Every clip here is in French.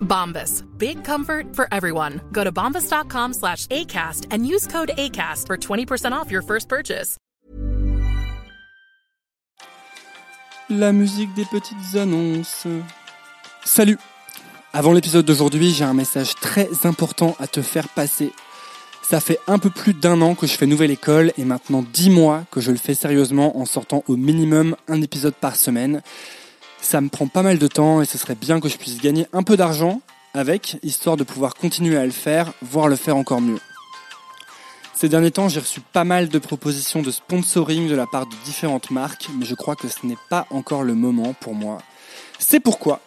Bombas. Big comfort for everyone. Go to bombas.com slash ACAST and use code ACAST for 20% off your first purchase. La musique des petites annonces. Salut Avant l'épisode d'aujourd'hui, j'ai un message très important à te faire passer. Ça fait un peu plus d'un an que je fais nouvelle école et maintenant dix mois que je le fais sérieusement en sortant au minimum un épisode par semaine. Ça me prend pas mal de temps et ce serait bien que je puisse gagner un peu d'argent avec, histoire de pouvoir continuer à le faire, voire le faire encore mieux. Ces derniers temps, j'ai reçu pas mal de propositions de sponsoring de la part de différentes marques, mais je crois que ce n'est pas encore le moment pour moi. C'est pourquoi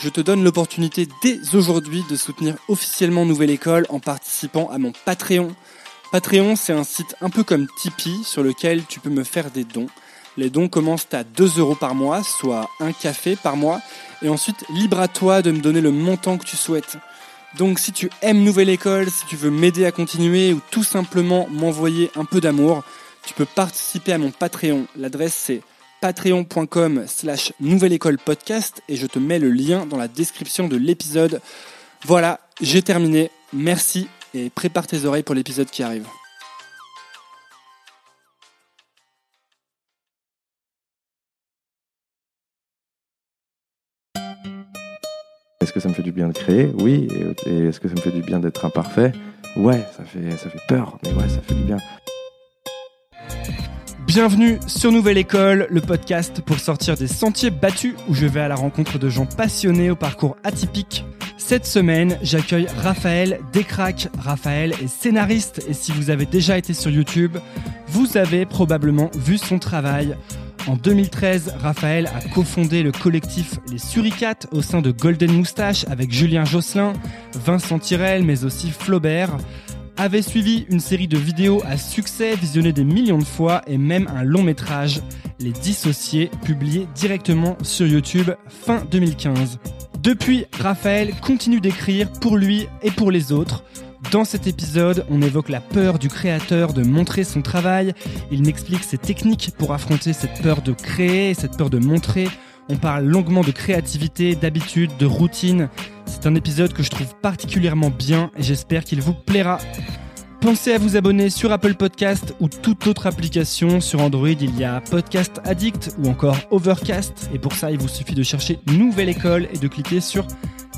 je te donne l'opportunité dès aujourd'hui de soutenir officiellement Nouvelle École en participant à mon Patreon. Patreon, c'est un site un peu comme Tipeee sur lequel tu peux me faire des dons. Les dons commencent à 2 euros par mois, soit un café par mois, et ensuite libre à toi de me donner le montant que tu souhaites. Donc si tu aimes Nouvelle École, si tu veux m'aider à continuer ou tout simplement m'envoyer un peu d'amour, tu peux participer à mon Patreon. L'adresse c'est patreon.com slash nouvelle école podcast et je te mets le lien dans la description de l'épisode. Voilà, j'ai terminé. Merci et prépare tes oreilles pour l'épisode qui arrive. Bien de créer Oui. Et, est-ce que ça me fait du bien d'être imparfait? Ouais, ça fait, ça fait peur, mais ouais, ça fait du bien. Bienvenue sur Nouvelle École, le podcast pour sortir des sentiers battus où je vais à la rencontre de gens passionnés au parcours atypique. Cette semaine, j'accueille Raphaël Descraques. Raphaël est scénariste et si vous avez déjà été sur YouTube, vous avez probablement vu son travail. En 2013, Raphaël a cofondé le collectif Les Suricates au sein de Golden Moustache avec Julien Josselin, Vincent Tirel, mais aussi Flaubert. Avait suivi une série de vidéos à succès visionnées des millions de fois et même un long métrage, Les Dissociés, publié directement sur YouTube fin 2015. Depuis, Raphaël continue d'écrire pour lui et pour les autres. Dans cet épisode, on évoque la peur du créateur de montrer son travail. Il m'explique ses techniques pour affronter cette peur de créer, cette peur de montrer. On parle longuement de créativité, d'habitude, de routine. C'est un épisode que je trouve particulièrement bien et j'espère qu'il vous plaira. Pensez à vous abonner sur Apple Podcast ou toute autre application. Sur Android, il y a Podcast Addict ou encore Overcast. Et pour ça, il vous suffit de chercher Nouvelle École et de cliquer sur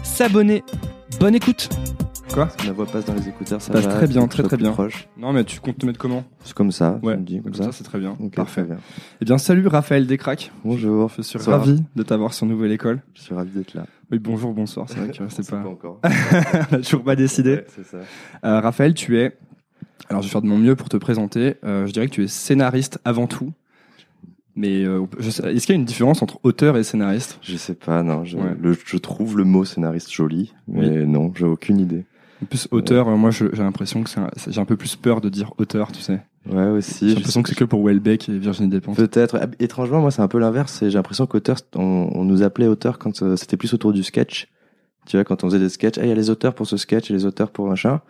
S'abonner. Bonne écoute Quoi? La voix passe dans les écouteurs, ça passe va, très bien, très très bien. proche. Non, mais tu comptes te mettre comment? C'est comme ça, Ouais, tu me dis, comme, ça. c'est très bien. Ok, Parfait. très bien. Eh bien, salut Raphaël Descraques. Bonjour, Je suis Ça va? ravi de t'avoir sur Nouvelle École. je suis ravi d'être là. Oui, bonjour, bonsoir. C'est vrai que On c'est sait pas. encore. On a toujours pas décidé. Ouais, c'est ça. Euh, Raphaël, tu es. Alors, je vais faire de mon mieux pour te présenter. Euh, je dirais que tu es scénariste avant tout. Mais euh, je sais- est-ce qu'il y a une différence entre auteur et scénariste? Je sais pas, non. Je, Ouais. le- je trouve le mot scénariste joli, mais non, j'ai aucune idée. En plus, auteur, euh, moi, je- j'ai l'impression que c'est un- c'est- j'ai un peu plus peur de dire auteur, tu sais. Ouais, aussi. J'ai je l'impression que c'est que pour Welbeck et Virginie Despentes. Peut-être. Ah, Étrangement, moi, c'est un peu l'inverse. C'est- J'ai l'impression qu'auteur, on, on nous appelait auteur quand euh, c'était plus autour du sketch. Tu vois, quand on faisait des sketchs, ah, il y a les auteurs pour ce sketch et les auteurs pour machin.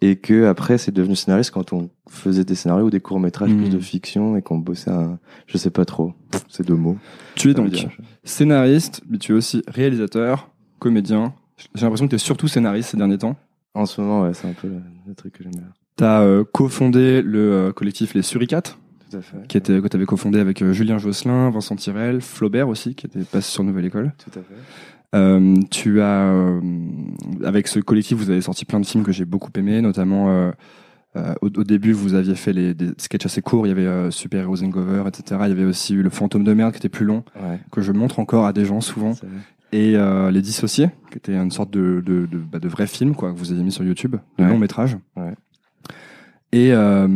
Et que après c'est devenu scénariste quand on faisait des scénarios ou des courts métrages Mhm. plus de fiction et qu'on bossait un, je sais pas trop, c'est deux mots. Tu es donc scénariste, mais tu es aussi réalisateur, comédien. J'ai l'impression que tu es surtout scénariste ces derniers temps. En ce moment, ouais, c'est un peu le, le truc que j'aime bien. Tu as cofondé le euh, collectif Les Suricates, Tout à fait. qui était, que tu avais cofondé avec euh, Julien Josselin, Vincent Tirel, Flaubert aussi, qui était passé sur Nouvelle École. Tout à fait. Euh, tu as, euh, avec ce collectif, vous avez sorti plein de films que j'ai beaucoup aimés, notamment euh, au, au début, vous aviez fait les, des sketchs assez courts. Il y avait Super Heroes Hangover, etc. Il y avait aussi eu Le Fantôme de merde qui était plus long, Ouais. que je montre encore à des gens souvent. Et Les Dissociés, qui était une sorte de, de, de, bah, de vrai film quoi, que vous avez mis sur YouTube, de Ouais. long métrage. Ouais. Et, euh,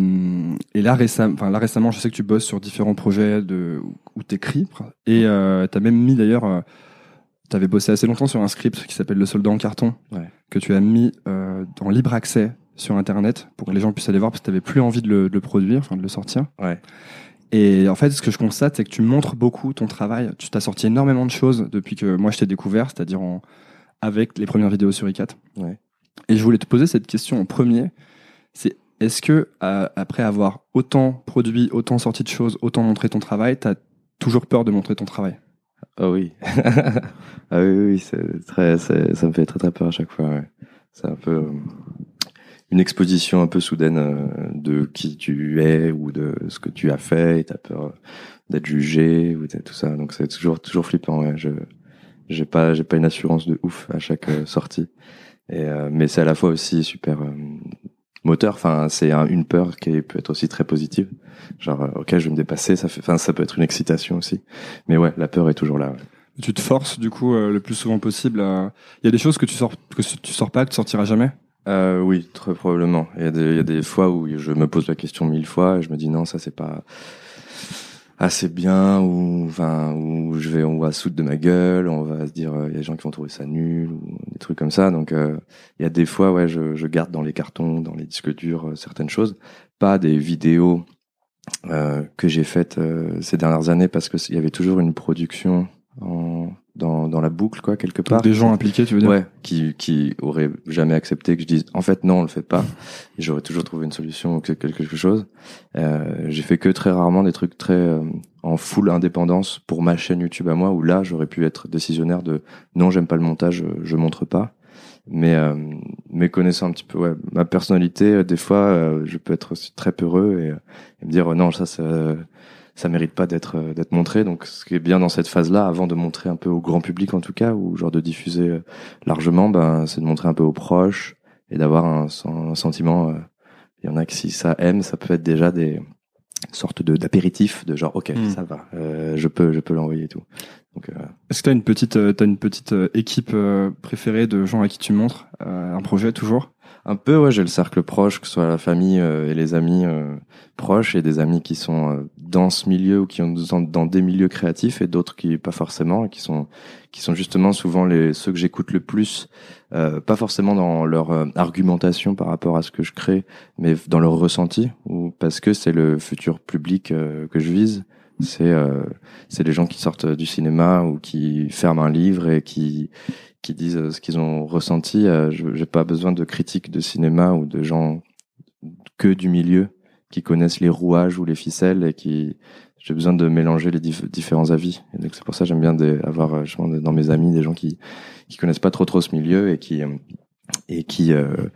et là, récemment, enfin, là récemment, je sais que tu bosses sur différents projets de, où tu écris. Et euh, tu as même mis d'ailleurs, tu avais bossé assez longtemps sur un script qui s'appelle Le Soldat en carton, Ouais. que tu as mis euh, en libre accès sur Internet pour que les gens puissent aller voir parce que tu n'avais plus envie de le, de le produire, enfin de le sortir. Ouais. Et en fait, ce que je constate, c'est que tu montres beaucoup ton travail. Tu t'as sorti énormément de choses depuis que moi je t'ai découvert, c'est-à-dire avec les premières vidéos sur iCat. Ouais. Et je voulais te poser cette question en premier. C'est est-ce que euh, après avoir autant produit, autant sorti de choses, autant montré ton travail, t'as toujours peur de montrer ton travail? Ah oui. ah oui, oui, c'est très, ça me fait très très peur à chaque fois. C'est un peu euh, une exposition un peu soudaine euh, de qui tu es ou de ce que tu as fait. Et t'as peur euh, d'être jugé ou tout ça. Donc c'est toujours toujours flippant. Je j'ai pas j'ai pas une assurance de ouf à chaque sortie. Et mais c'est à la fois aussi super moteur. Enfin, c'est un- une peur qui peut être aussi très positive. Genre, euh, ok, je vais me dépasser. Ça fait, enfin, ça peut être une excitation aussi. Mais ouais, la peur est toujours là. ouais. Tu te forces du coup euh, le plus souvent possible. à- Il y a des choses que tu sors que tu sors pas, que tu sortiras jamais? Euh, oui, très probablement. Il y, a des, il y a des fois où je me pose la question mille fois et je me dis non, ça c'est pas assez bien ou enfin où je vais on va foutre de ma gueule, on va se dire euh, il y a des gens qui vont trouver ça nul ou des trucs comme ça. Donc euh, il y a des fois ouais, je, je garde dans les cartons, dans les disques durs euh, certaines choses, pas des vidéos euh, que j'ai faites euh, ces dernières années parce que il y avait toujours une production en, dans dans la boucle quoi quelque part. Donc, des gens impliqués, tu veux dire? Ouais, qui, qui aurait jamais accepté que je dise en fait non, on le fait pas. J'aurais toujours trouvé une solution ou quelque chose. Euh, j'ai fait que très rarement des trucs très euh, en full indépendance pour ma chaîne YouTube à moi où là j'aurais pu être décisionnaire de non j'aime pas le montage, je, montre pas. Mais euh, mais connaissant un petit peu ouais, ma personnalité, euh, des fois euh, je peux être aussi très peureux et, et me dire euh, non ça ça ça mérite pas d'être euh, d'être montré. Donc ce qui est bien dans cette phase-là, avant de montrer un peu au grand public en tout cas, ou genre de diffuser euh, largement, ben c'est de montrer un peu aux proches et d'avoir un, un sentiment. euh, Il y en a que si ça aime, ça peut être déjà des sortes de d'apéritifs de genre ok Mm. ça va, euh, je peux je peux l'envoyer et tout. Donc euh, Est-ce que t'as une petite t'as une petite équipe préférée de gens à qui tu montres un projet toujours? Un peu, ouais, j'ai le cercle proche, que ce soit la famille euh, et les amis euh, proches, et des amis qui sont dans ce milieu ou qui ont dans, des milieux créatifs, et d'autres qui pas forcément, et qui sont qui sont justement souvent les ceux que j'écoute le plus, euh, pas forcément dans leur euh, argumentation par rapport à ce que je crée, mais dans leur ressenti, ou parce que c'est le futur public euh, que je vise. C'est euh, c'est les gens qui sortent du cinéma ou qui ferment un livre et qui qui disent ce qu'ils ont ressenti. J'ai pas besoin de critiques de cinéma ou de gens que du milieu qui connaissent les rouages ou les ficelles et qui j'ai besoin de mélanger les dif- différents avis. Et donc c'est pour ça j'aime bien avoir euh, justement des- dans mes amis des gens qui qui connaissent pas trop trop ce milieu et qui euh, et qui euh,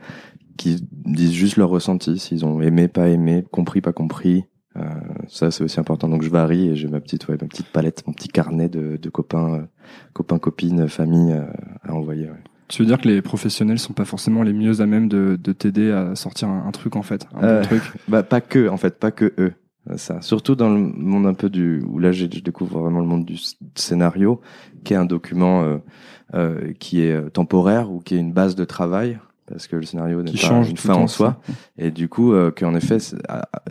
qui disent juste leur ressenti, s'ils ont aimé, pas aimé, compris, pas compris. Euh, ça c'est aussi important. Donc je varie et j'ai ma petite ouais, ma petite palette, mon petit carnet de, de copains, euh, copains, copines, famille à envoyer. ouais. Tu veux dire que les professionnels sont pas forcément les mieux à même de, de t'aider à sortir un, un truc en fait, un bon Euh, truc? Bah pas que en fait, pas que eux. Euh, Ça, surtout dans le monde un peu du où là je découvre vraiment le monde du scénario, qui est un document euh, euh, qui est euh, temporaire ou qui est une base de travail parce que le scénario n'est pas change une fin en soi. Et du coup, euh, qu'en effet,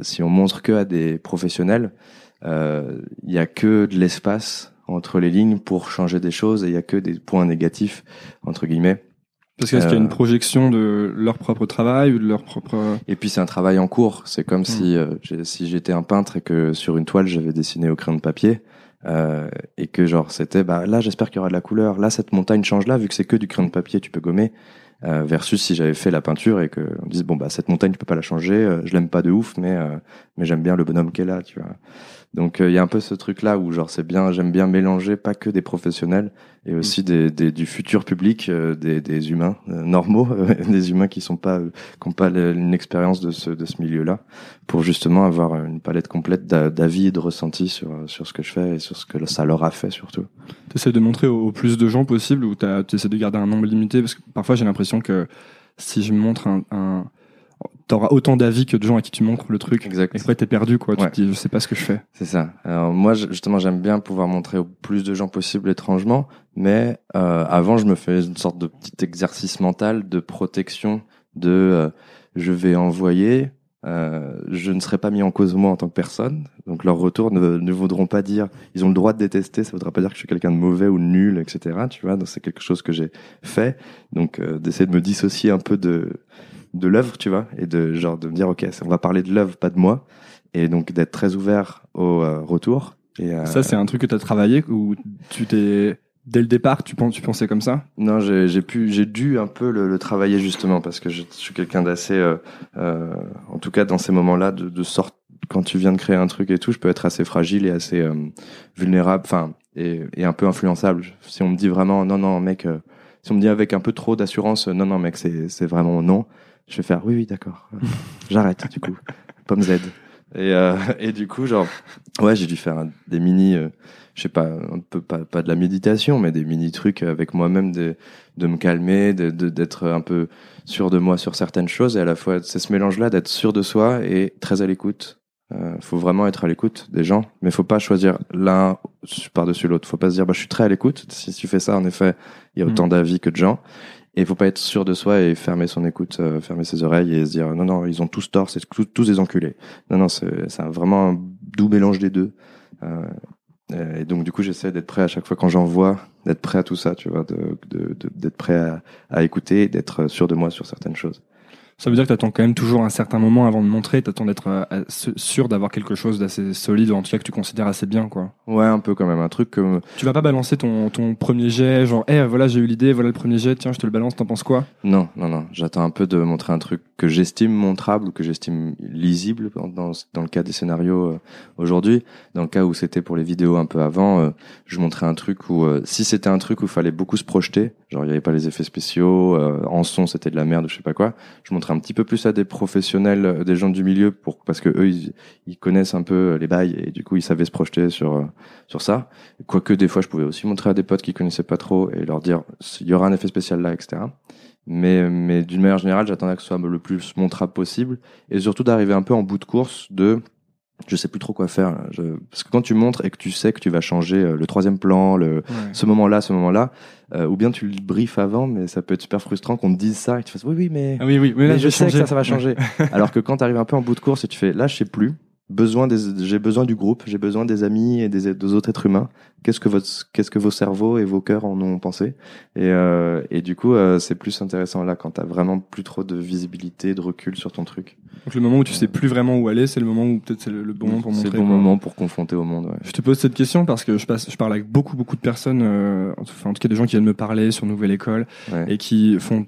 si on montre que à des professionnels, euh, il y a que de l'espace entre les lignes pour changer des choses et il y a que des points négatifs entre guillemets. Parce qu'est-ce qu'il y a Euh, une projection de leur propre travail ou de leur propre. Et puis c'est un travail en cours. C'est Mm. comme si euh, si j'étais un peintre et que sur une toile j'avais dessiné au crayon de papier euh, et que genre c'était bah là j'espère qu'il y aura de la couleur. Là cette montagne change là vu que c'est que du crayon de papier tu peux gommer. Euh, versus si j'avais fait la peinture et que on me dise bon bah cette montagne tu peux pas la changer, euh, je l'aime pas de ouf, mais euh, mais j'aime bien le bonhomme qu'elle a, tu vois. Donc euh, il y a un peu ce truc là où genre c'est bien, j'aime bien mélanger pas que des professionnels et aussi des, des du futur public, euh, des, des humains euh, normaux, des humains qui sont pas qui ont pas une expérience de ce de ce milieu là, pour justement avoir une palette complète d'a- d'avis et de ressentis sur sur ce que je fais et sur ce que ça leur a fait surtout. T'essaies de montrer au, plus de gens possible ou t'essaies de garder un nombre limité? Parce que parfois j'ai l'impression que si je montre un, un t'auras autant d'avis que de gens à qui tu montres le truc. Exact. Et après t'es perdu quoi. Ouais. Tu te dis je sais pas ce que je fais. C'est ça. Alors moi, justement, j'aime bien pouvoir montrer au plus de gens possible étrangement, mais euh, avant, je me fais une sorte de petit exercice mental de protection de euh, je vais envoyer. euh, je ne serai pas mis en cause moi en tant que personne, donc leurs retours ne, ne voudront pas dire ils ont le droit de détester, ça voudra pas dire que je suis quelqu'un de mauvais ou de nul, etc. Tu vois, donc c'est quelque chose que j'ai fait, donc euh, d'essayer de me dissocier un peu de de l'œuvre, tu vois, et de genre de me dire ok, on va parler de l'œuvre, pas de moi, et donc d'être très ouvert au euh, retour. Et, euh, Ça c'est un truc que t'as travaillé ou tu t'es dès le départ tu penses tu pensais comme ça? Non, j'ai pu, j'ai dû un peu le, le travailler justement parce que je, je suis quelqu'un d'assez, euh, euh, en tout cas dans ces moments-là, de, de sorte quand tu viens de créer un truc et tout, je peux être assez fragile et assez euh, vulnérable, enfin et, et un peu influençable. Si on me dit vraiment non non mec, si on me dit avec un peu trop d'assurance euh, non non mec c'est c'est vraiment non, je vais faire oui oui d'accord, j'arrête du coup, pomme Z. Et, euh, et du coup, genre, ouais, j'ai dû faire un- des mini, euh, je sais pas, un peu pas, pas de la méditation, mais des mini trucs avec moi-même, de, de me calmer, de de- d'être un peu sûr de moi sur certaines choses, et à la fois, c'est ce mélange-là d'être sûr de soi et très à l'écoute. Euh, faut vraiment être à l'écoute des gens, mais faut pas choisir l'un par-dessus l'autre. Faut pas se dire, bah, je suis très à l'écoute. Si tu fais ça, en effet, il y a autant d'avis que de gens. Et il faut pas être sûr de soi et fermer son écoute, euh, fermer ses oreilles et se dire non non ils ont tous tort, c'est tous, tous des enculés. Non non c'est vraiment un doux mélange des deux. Euh, et donc du coup j'essaie d'être prêt à chaque fois quand j'en vois, d'être prêt à tout ça, tu vois, de de- de- d'être prêt à, à écouter, d'être sûr de moi sur certaines choses. Ça veut dire que t'attends quand même toujours un certain moment avant de montrer. T'attends d'être euh, sûr d'avoir quelque chose d'assez solide ou en tout cas que tu considères assez bien quoi. Ouais un peu quand même un truc comme Tu vas pas balancer ton, ton premier jet, genre, eh voilà, j'ai eu l'idée, voilà le premier jet, tiens, je te le balance, t'en penses quoi? Non, non, non. J'attends un peu de montrer un truc que j'estime montrable ou que j'estime lisible dans, dans, le cas des scénarios euh, aujourd'hui. Dans le cas où c'était pour les vidéos un peu avant, euh, je montrais un truc où, euh, si c'était un truc où il fallait beaucoup se projeter, genre il n'y avait pas les effets spéciaux, en son c'était de la merde ou je sais pas quoi, je montrais un petit peu plus à des professionnels, euh, des gens du milieu, pour parce que eux ils, ils connaissent un peu les bails et du coup ils savaient se projeter sur euh, sur ça. Quoique des fois je pouvais aussi montrer à des potes qui connaissaient pas trop et leur dire il y aura un effet spécial là, etc. Mais, mais d'une manière générale, j'attendais que ce soit le plus montrable possible et surtout d'arriver un peu en bout de course de je sais plus trop quoi faire. Je- parce que quand tu montres et que tu sais que tu vas changer euh, le troisième plan, le, ce moment-là, ce moment-là, euh, ou bien tu le briefes avant, mais ça peut être super frustrant qu'on te dise ça et que tu fasses oui, oui, mais, Ah oui, oui, mais là, mais je sais que ça, ça va changer. Alors que quand tu arrives un peu en bout de course et tu fais là, je sais plus, besoin des, j'ai besoin du groupe, j'ai besoin des amis et des, des autres êtres humains. Qu'est-ce que votre, qu'est-ce que vos cerveaux et vos cœurs en ont pensé? Et, euh, et du coup, euh, c'est plus intéressant là quand t'as vraiment plus trop de visibilité, de recul sur ton truc. Donc le moment où tu sais plus vraiment où aller, c'est le moment où peut-être c'est le, le bon moment pour C'est montrer. le bon quoi. moment pour confronter au monde. Ouais. Je te pose cette question parce que je, passe, je parle avec beaucoup, beaucoup de personnes, euh, enfin, en tout cas des gens qui viennent me parler sur Nouvelle École Ouais. et qui font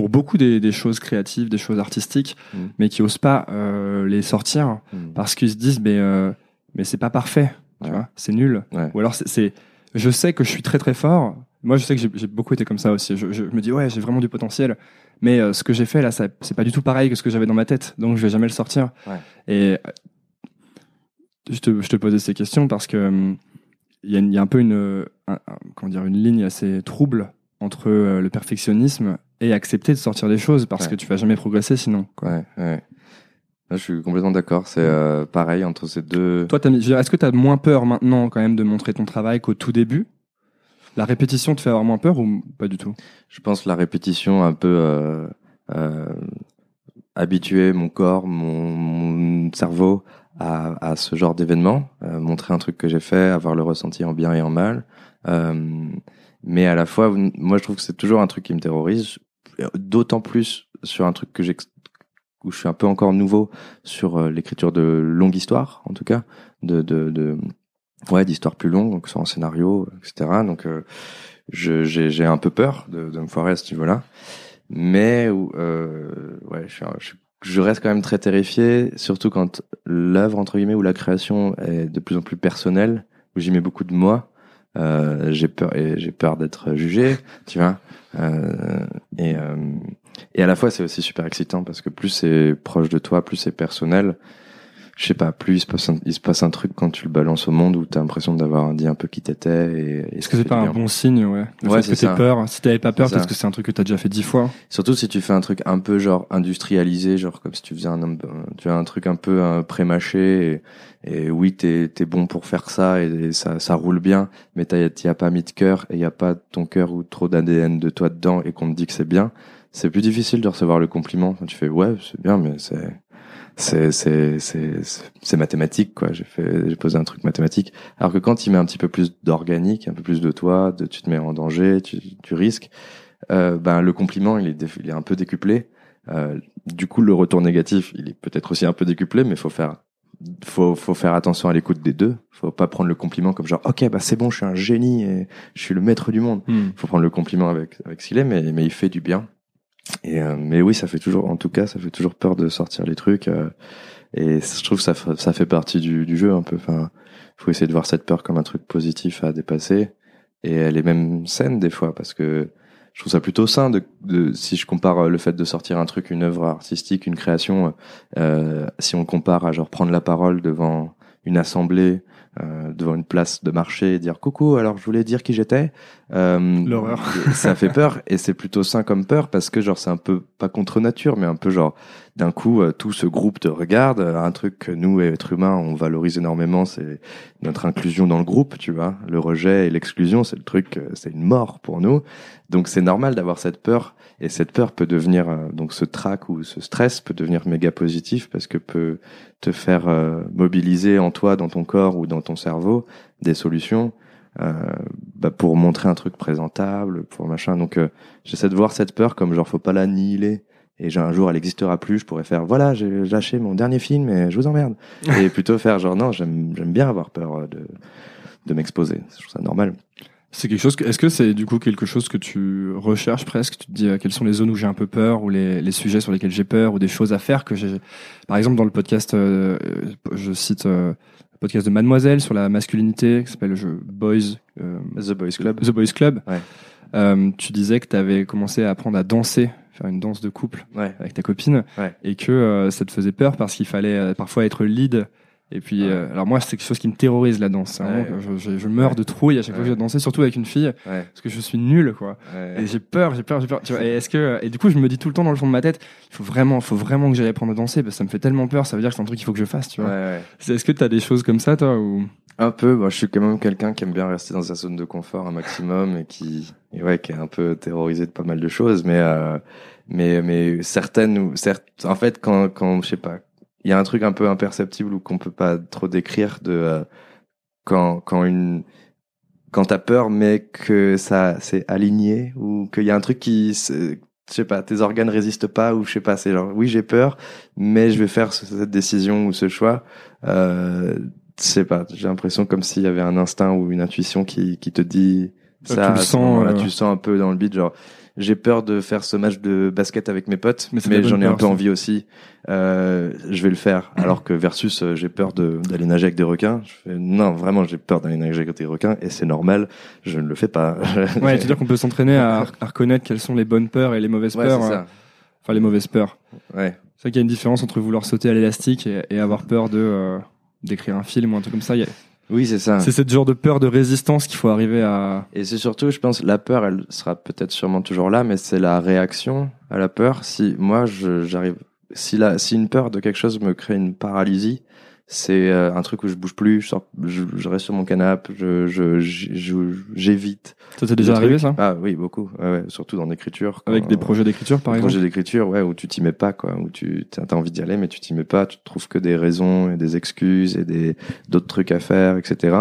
pour beaucoup des, des choses créatives, des choses artistiques, Mm. mais qui osent pas euh, les sortir Mm. parce qu'ils se disent mais euh, mais c'est pas parfait, Ouais. c'est nul. Ouais. Ou alors c'est- je sais que je suis très très fort. Moi, je sais que j'ai- beaucoup été comme ça aussi. Je, je me dis ouais, j'ai vraiment du potentiel, mais euh, ce que j'ai fait là, c'est pas du tout pareil que ce que j'avais dans ma tête, donc je vais jamais le sortir. Ouais. Et je te, je te posais ces questions parce que hum, il y, a y un peu une, un- un- comment dire, une ligne assez trouble entre euh, le perfectionnisme et accepter de sortir des choses parce Ouais. que tu vas jamais progresser sinon. Quoi. Ouais, ouais. Là, je suis complètement d'accord. C'est euh, pareil entre ces deux. Toi, est-ce que tu as moins peur maintenant quand même de montrer ton travail qu'au tout début? La répétition te fait avoir moins peur ou pas du tout? Je pense la répétition un peu euh, euh, habituer mon corps, mon, mon cerveau à, à ce genre d'événement, montrer un truc que j'ai fait, avoir le ressenti en bien et en mal. Mais à la fois, moi, je trouve que c'est toujours un truc qui me terrorise, d'autant plus sur un truc que j'ai où je suis un peu encore nouveau sur euh, l'écriture de longue histoire, en tout cas, de, de, de ouais, d'histoires plus longues, donc soit en scénario, etc. Donc, euh, j'ai un peu peur de, de me foirer à ce niveau-là. mais euh, ouais, je, suis je, je reste quand même très terrifié, surtout quand l'œuvre entre guillemets ou la création est de plus en plus personnelle, où j'y mets beaucoup de moi. Euh, j'ai peur j'ai peur d'être jugé, tu vois. Euh, et euh, et à la fois c'est aussi super excitant parce que plus c'est proche de toi, plus c'est personnel. Je sais pas, plus il se passe un, il se passe un truc quand tu le balances au monde où t'as l'impression d'avoir dit un peu qui t'étais. Et, et Est-ce que c'est pas un bon signe, ouais Le Ouais, que c'est t'aies ça. peur. Si t'avais pas peur, ça. que c'est un truc que t'as déjà fait dix fois. Surtout si tu fais un truc un peu genre industrialisé, genre comme si tu faisais un, tu as un truc un peu euh, pré-mâché et, et oui t'es es bon pour faire ça et, et ça ça roule bien, mais t'as t'y as pas mis de cœur et y a pas ton cœur ou trop d'ADN de toi dedans et qu'on te dit que c'est bien, c'est plus difficile de recevoir le compliment. Quand tu fais ouais c'est bien mais c'est c'est c'est c'est mathématique quoi. J'ai fait j'ai posé un truc mathématique. Alors que quand il met un petit peu plus d'organique, un peu plus de toi, de tu te mets en danger, tu tu risques euh, ben le compliment il est, il est un peu décuplé. Euh, du coup, le retour négatif, il est peut-être aussi un peu décuplé, mais faut faire, faut, faut faire attention à l'écoute des deux. Faut pas prendre le compliment comme genre, ok, bah c'est bon, je suis un génie et je suis le maître du monde. Hmm. Faut prendre le compliment avec avec ce qu'il est, mais mais il fait du bien. Et euh, mais oui, ça fait toujours, en tout cas, ça fait toujours peur de sortir les trucs. euh, et je trouve que ça ça fait partie du, du jeu un peu. Enfin, faut essayer de voir cette peur comme un truc positif à dépasser. Et elle est même saine des fois parce que je trouve ça plutôt sain de, de si je compare euh, le fait de sortir un truc, une œuvre artistique, une création, euh, si on compare à genre prendre la parole devant une assemblée, euh, devant une place de marché et dire coucou, alors je voulais dire qui j'étais. Euh, L'horreur. ça fait peur et c'est plutôt sain comme peur parce que genre c'est un peu pas contre nature mais un peu genre d'un coup euh, tout ce groupe te regarde euh, un truc que nous êtres humains on valorise énormément c'est notre inclusion dans le groupe tu vois. Le rejet et l'exclusion c'est le truc c'est une mort pour nous. Donc c'est normal d'avoir cette peur et cette peur peut devenir donc ce trac ou ce stress peut devenir méga positif parce que peut te faire mobiliser en toi dans ton corps ou dans ton cerveau des solutions bah, pour montrer un truc présentable, pour machin. Donc euh, j'essaie de voir cette peur comme genre faut pas l'annihiler. Et j'ai un jour elle existera plus, je pourrais faire voilà j'ai lâché mon dernier film et je vous emmerde. et plutôt faire genre non j'aime j'aime bien avoir peur euh, de de m'exposer. Je trouve ça normal. C'est quelque chose. que- Est-ce que c'est du coup quelque chose que tu recherches presque? Tu te dis euh, quelles sont les zones où j'ai un peu peur ou les, les sujets sur lesquels j'ai peur ou des choses à faire que j'ai. Par exemple, dans le podcast, euh, euh, je cite euh, podcast de Mademoiselle sur la masculinité qui s'appelle le jeu Boys. euh, The Boys Club. The Boys Club. Ouais. Euh, tu disais que tu avais commencé à apprendre à danser, faire une danse de couple Ouais. avec ta copine, Ouais. et que euh, ça te faisait peur parce qu'il fallait euh, parfois être lead. Et puis, Ouais. euh, alors moi, c'est quelque chose qui me terrorise la danse. C'est vraiment Ouais. je, je- je meurs Ouais. de trouille à chaque fois que je danser, surtout avec une fille, Ouais. parce que je suis nul, quoi. Ouais. Et j'ai peur, j'ai peur, j'ai peur. Tu vois, et est-ce que et du coup, je me dis tout le temps dans le fond de ma tête, il faut vraiment, faut vraiment que j'aille apprendre à danser, parce que ça me fait tellement peur. Ça veut dire que c'est un truc qu'il faut que je fasse, tu vois. Est-ce que t'as des choses comme ça, toi, ou? Un peu, moi je suis quand même quelqu'un qui aime bien rester dans sa zone de confort un maximum et qui, et ouais, qui est un peu terrorisé de pas mal de choses, mais euh, mais mais certaines ou certes, en fait quand quand je sais pas, il y a un truc un peu imperceptible ou qu'on peut pas trop décrire de euh, quand quand une quand t'as peur mais que ça c'est aligné ou qu'il y a un truc qui je sais pas, tes organes résistent pas ou je sais pas, c'est genre oui j'ai peur, mais je vais faire ce- cette décision ou ce choix. Euh, je sais pas, j'ai l'impression comme s'il y avait un instinct ou une intuition qui, qui te dit Ça, ça. tu le sens, moment-là, euh. tu sens un peu dans le beat, genre j'ai peur de faire ce match de basket avec mes potes, Mais j'en ai un peu ça. envie aussi. Euh, je vais le faire. Alors que versus, euh, j'ai peur d'aller nager avec des requins. Je fais non, vraiment, j'ai peur d'aller nager avec des requins et c'est normal. Je ne le fais pas. ouais, tu veux dire qu'on peut s'entraîner à, à reconnaître quelles sont les bonnes peurs et les mauvaises Ouais, peurs. c'est euh, ça. Enfin, les mauvaises peurs. Ouais. C'est vrai qu'il y a une différence entre vouloir sauter à l'élastique et, et avoir peur de euh, d'écrire un film ou un truc comme ça. Il y a- Oui, c'est ça. C'est ce genre de peur de résistance qu'il faut arriver à. Et c'est surtout, je pense, la peur, elle sera peut-être sûrement toujours là, mais c'est la réaction à la peur. Si moi, j'arrive, si la, si une peur de quelque chose me crée une paralysie, c'est euh, un truc où je bouge plus, je, sors, je, je reste sur mon canapé, je, je, je- j'évite. Ça t'est déjà arrivé ça? Ah oui, beaucoup. Ouais, ouais, surtout dans l'écriture. Avec des projets d'écriture par des exemple? projets d'écriture, ouais, où tu t'y mets pas, quoi, où tu as envie d'y aller, mais tu t'y mets pas, tu trouves que des raisons et des excuses et des d'autres trucs à faire, etc.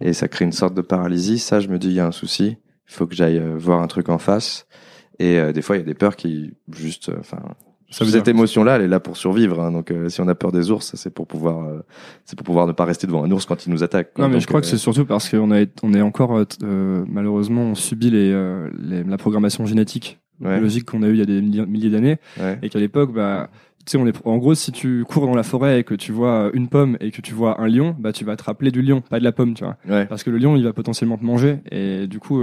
Et ça crée une sorte de paralysie. Ça, je me dis, il y a un souci. Il faut que j'aille euh, voir un truc en face. Et euh, des fois, il y a des peurs qui juste, euh, enfin, cette émotion-là, elle est là pour survivre. hein. donc, euh, si on a peur des ours, c'est pour pouvoir, euh, c'est pour pouvoir ne pas rester devant un ours quand il nous attaque. quoi. Non, mais Donc, je crois que euh, c'est surtout parce qu'on a, on est encore, malheureusement, on subit les, les- la programmation génétique Ouais. biologiques qu'on a eu il y a des milliers, d'années, Ouais. et qu'à l'époque, bah, tu sais, on est, en gros, si tu cours dans la forêt et que tu vois une pomme et que tu vois un lion, bah, tu vas te rappeler du lion, pas de la pomme, tu vois. Ouais. Parce que le lion, il va potentiellement te manger, et du coup,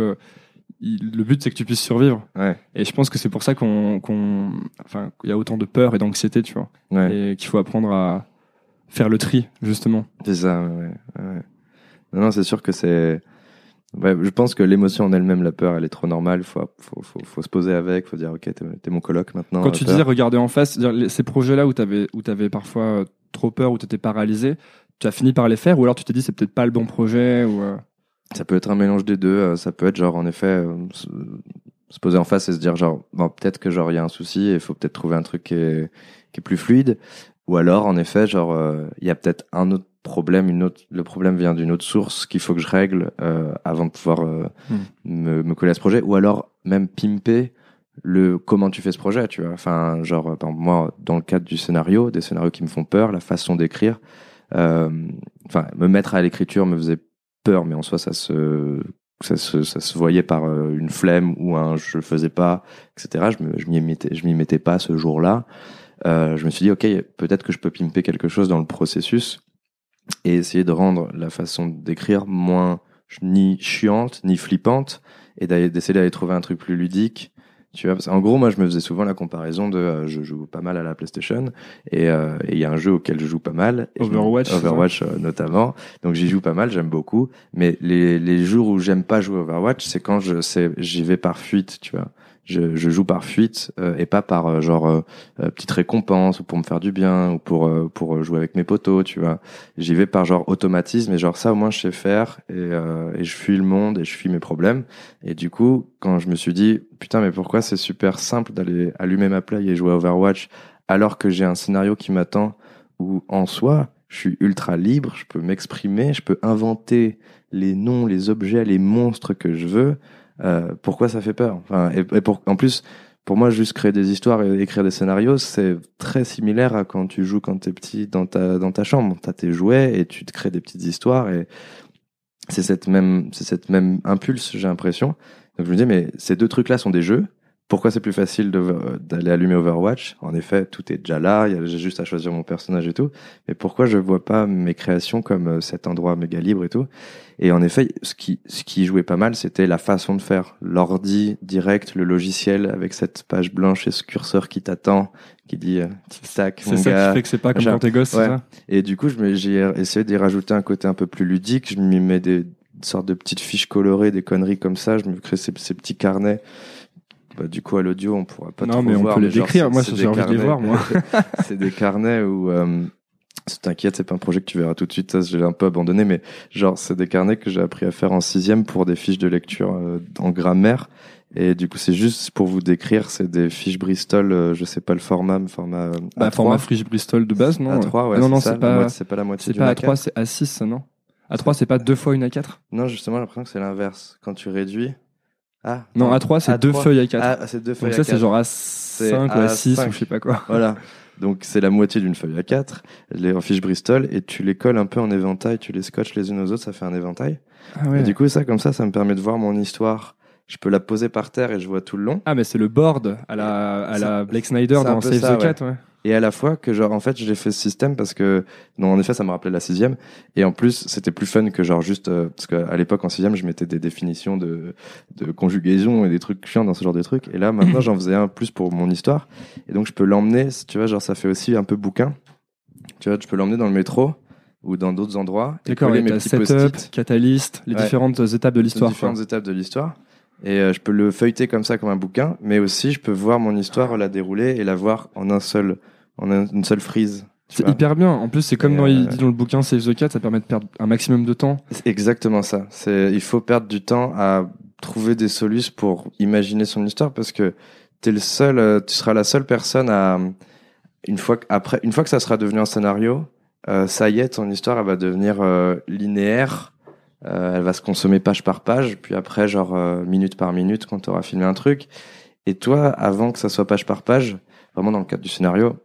il- le but, c'est que tu puisses survivre. Ouais. Et je pense que c'est pour ça qu'on, qu'on, enfin, qu'il y a autant de peur et d'anxiété, tu vois. Ouais. Et qu'il faut apprendre à faire le tri, justement. C'est ça, ouais. Non, non, c'est sûr que c'est. Ouais, je pense que l'émotion en elle-même, la peur, elle est trop normale. Faut, faut, faut, faut se poser avec. Faut dire, ok, t'es t'es mon coloc maintenant. Quand tu peur. disais regarder en face, ces projets-là où tu avais, où avais parfois euh, trop peur, où tu étais paralysé, tu as fini par les faire, ou alors tu t'es dit c'est peut-être pas le bon projet, ou. euh, Ça peut être un mélange des deux. euh, Ça peut être genre, en effet, euh, se, se poser en face et se dire, genre, bon, peut-être que genre il y a un souci et il faut peut-être trouver un truc qui est, qui est plus fluide. Ou alors, en effet, genre, euh, il y a peut-être un autre problème, une autre, le problème vient d'une autre source qu'il faut que je règle euh, avant de pouvoir euh, Hmm. me, me coller à ce projet. Ou alors même pimper le comment tu fais ce projet, tu vois. Enfin, genre, par moi, dans le cadre du scénario, des scénarios qui me font peur, la façon d'écrire, enfin, me mettre à l'écriture me faisait peur, mais en soi, ça se, ça se, voyait par euh, une flemme ou un je faisais pas, etc. Je m'y mettais, pas ce jour-là. Euh, je me suis dit, ok, peut-être que je peux pimper quelque chose dans le processus et essayer de rendre la façon d'écrire moins ni chiante ni flippante et d'essayer d'aller trouver un truc plus ludique. Tu vois, parce en gros, moi, je me faisais souvent la comparaison de, euh, je joue pas mal à la PlayStation et euh, il y a un jeu auquel je joue pas mal, Et je me- Overwatch, Overwatch euh, notamment. Donc j'y joue pas mal, j'aime beaucoup. Mais les les jours où j'aime pas jouer Overwatch, c'est quand je j'y vais par fuite, tu vois. Je, je joue par fuite euh, et pas par euh, genre euh, petite récompense ou pour me faire du bien ou pour pour jouer avec mes potos, tu vois. J'y vais par genre automatisme et genre ça au moins je sais faire et, et je fuis le monde et je fuis mes problèmes. Et du coup, quand je me suis dit putain mais pourquoi c'est super simple d'aller allumer ma play et jouer à Overwatch alors que j'ai un scénario qui m'attend où en soi je suis ultra libre, je peux m'exprimer, je peux inventer les noms, les objets, les monstres que je veux. Euh, pourquoi ça fait peur? Enfin, et, En plus, pour moi, juste créer des histoires et écrire des scénarios, c'est très similaire à quand tu joues quand t'es petit dans ta dans ta chambre. T'as tes jouets et tu te crées des petites histoires et c'est cette même c'est cette même impulse, j'ai l'impression. Donc je me dis mais ces deux trucs-là sont des jeux. Pourquoi c'est plus facile d'aller allumer Overwatch? En effet, tout est déjà là. il y a- J'ai juste à choisir mon personnage et tout. Mais pourquoi je vois pas mes créations comme euh, cet endroit méga libre et tout? Et en effet, ce qui ce qui jouait pas mal, c'était la façon de faire. L'ordi direct, le logiciel avec cette page blanche et ce curseur qui t'attend, qui dit euh, tic tac C'est ça gars. qui fait que c'est pas comme quand t'es gosse, Ouais. ça? Et du coup, j'ai essayé d'y rajouter un côté un peu plus ludique. Je m'y mets des sortes de petites fiches colorées, des conneries comme ça. Je me crée ces, ces petits carnets. Bah, du coup, à l'audio, on pourra pas Non, trop mais on voir. peut les genre, décrire. Moi, j'ai envie de les voir, moi. c'est des carnets où, euh, t'inquiète, c'est pas un projet que tu verras tout de suite. Ça, je l'ai un peu abandonné, mais genre, c'est des carnets que j'ai appris à faire en sixième pour des fiches de lecture euh, en grammaire. Et du coup, c'est juste pour vous décrire, c'est des fiches Bristol, euh, je sais pas le format, mais format euh, Bah, A3. format Frige Bristol de base, non A3, ouais, Ah, Non, non, c'est pas, c'est pas la moitié c'est pas A4. A3, c'est A6, ça, non A3, c'est pas deux fois une A4 Non, justement, j'ai l'impression que c'est l'inverse. Quand tu réduis. Ah. Non, non. A3, c'est deux A3. feuilles A4. Ah, c'est deux feuilles Donc ça, c'est A4. genre A5 ou A6 A5. ou je sais pas quoi. Voilà. Donc c'est la moitié d'une feuille A4, les en fiches Bristol, et tu les colles un peu en éventail, tu les scotches les unes aux autres, ça fait un éventail. Ah ouais. Et du coup, ça, comme ça, ça me permet de voir mon histoire. Je peux la poser par terre et je vois tout le long. Ah, mais c'est le board à la, à la Blake Snyder dans Save the. Cat, ouais. Et à la fois que genre en fait j'ai fait ce système parce que non en effet ça me rappelait la sixième. Et en plus c'était plus fun que genre juste euh, parce qu'à l'époque en sixième je mettais des définitions de de conjugaison et des trucs chiants dans ce genre de trucs. Et là maintenant j'en faisais un plus pour mon histoire. Et donc je peux l'emmener tu vois genre ça fait aussi un peu bouquin. Tu vois je peux l'emmener dans le métro ou dans d'autres endroits D'accord, et mes setup, catalyst, les Ouais. différentes étapes de l'histoire. différentes étapes de l'histoire. Et euh, je peux le feuilleter comme ça comme un bouquin mais aussi je peux voir mon histoire la dérouler et la voir en un seul en un- une seule frise C'est hyper bien. En plus, c'est comme dans, euh, il dit dans le bouquin Save the Cat, ça permet de perdre un maximum de temps. C'est exactement ça. C'est, il faut perdre du temps à trouver des solutions pour imaginer son histoire parce que t'es le seul, euh, tu seras la seule personne à, une fois que, après, une fois que ça sera devenu un scénario, euh, ça y est, ton histoire, elle va devenir euh, linéaire. Elle va se consommer page par page, puis après, genre minute par minute, quand tu auras filmé un truc. Et toi, avant que ça soit page par page, vraiment dans le cadre du scénario,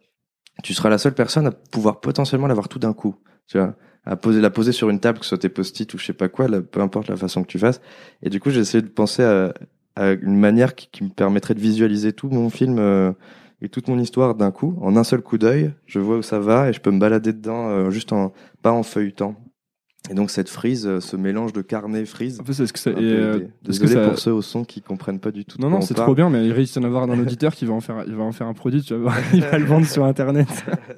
tu seras la seule personne à pouvoir potentiellement l'avoir tout d'un coup. Tu vois, à poser la poser sur une table, que ce soit tes post-it ou je sais pas quoi, peu importe la façon que tu fasses. Et du coup, j'ai essayé de penser à euh, une manière qui, qui me permettrait de visualiser tout mon film euh, et toute mon histoire d'un coup, en un seul coup d'œil. Je vois où ça va et je peux me balader dedans, euh, juste en pas en feuilletant. Et donc cette frise, euh, ce mélange de carnet frise. En fait, est-ce que ça, euh, que ça- pour ceux au son qui comprennent pas du tout. Non, non, on c'est trop bien, mais il risque d'en avoir un auditeur qui va en faire, il va en faire un produit, tu vois, il va le vendre sur Internet.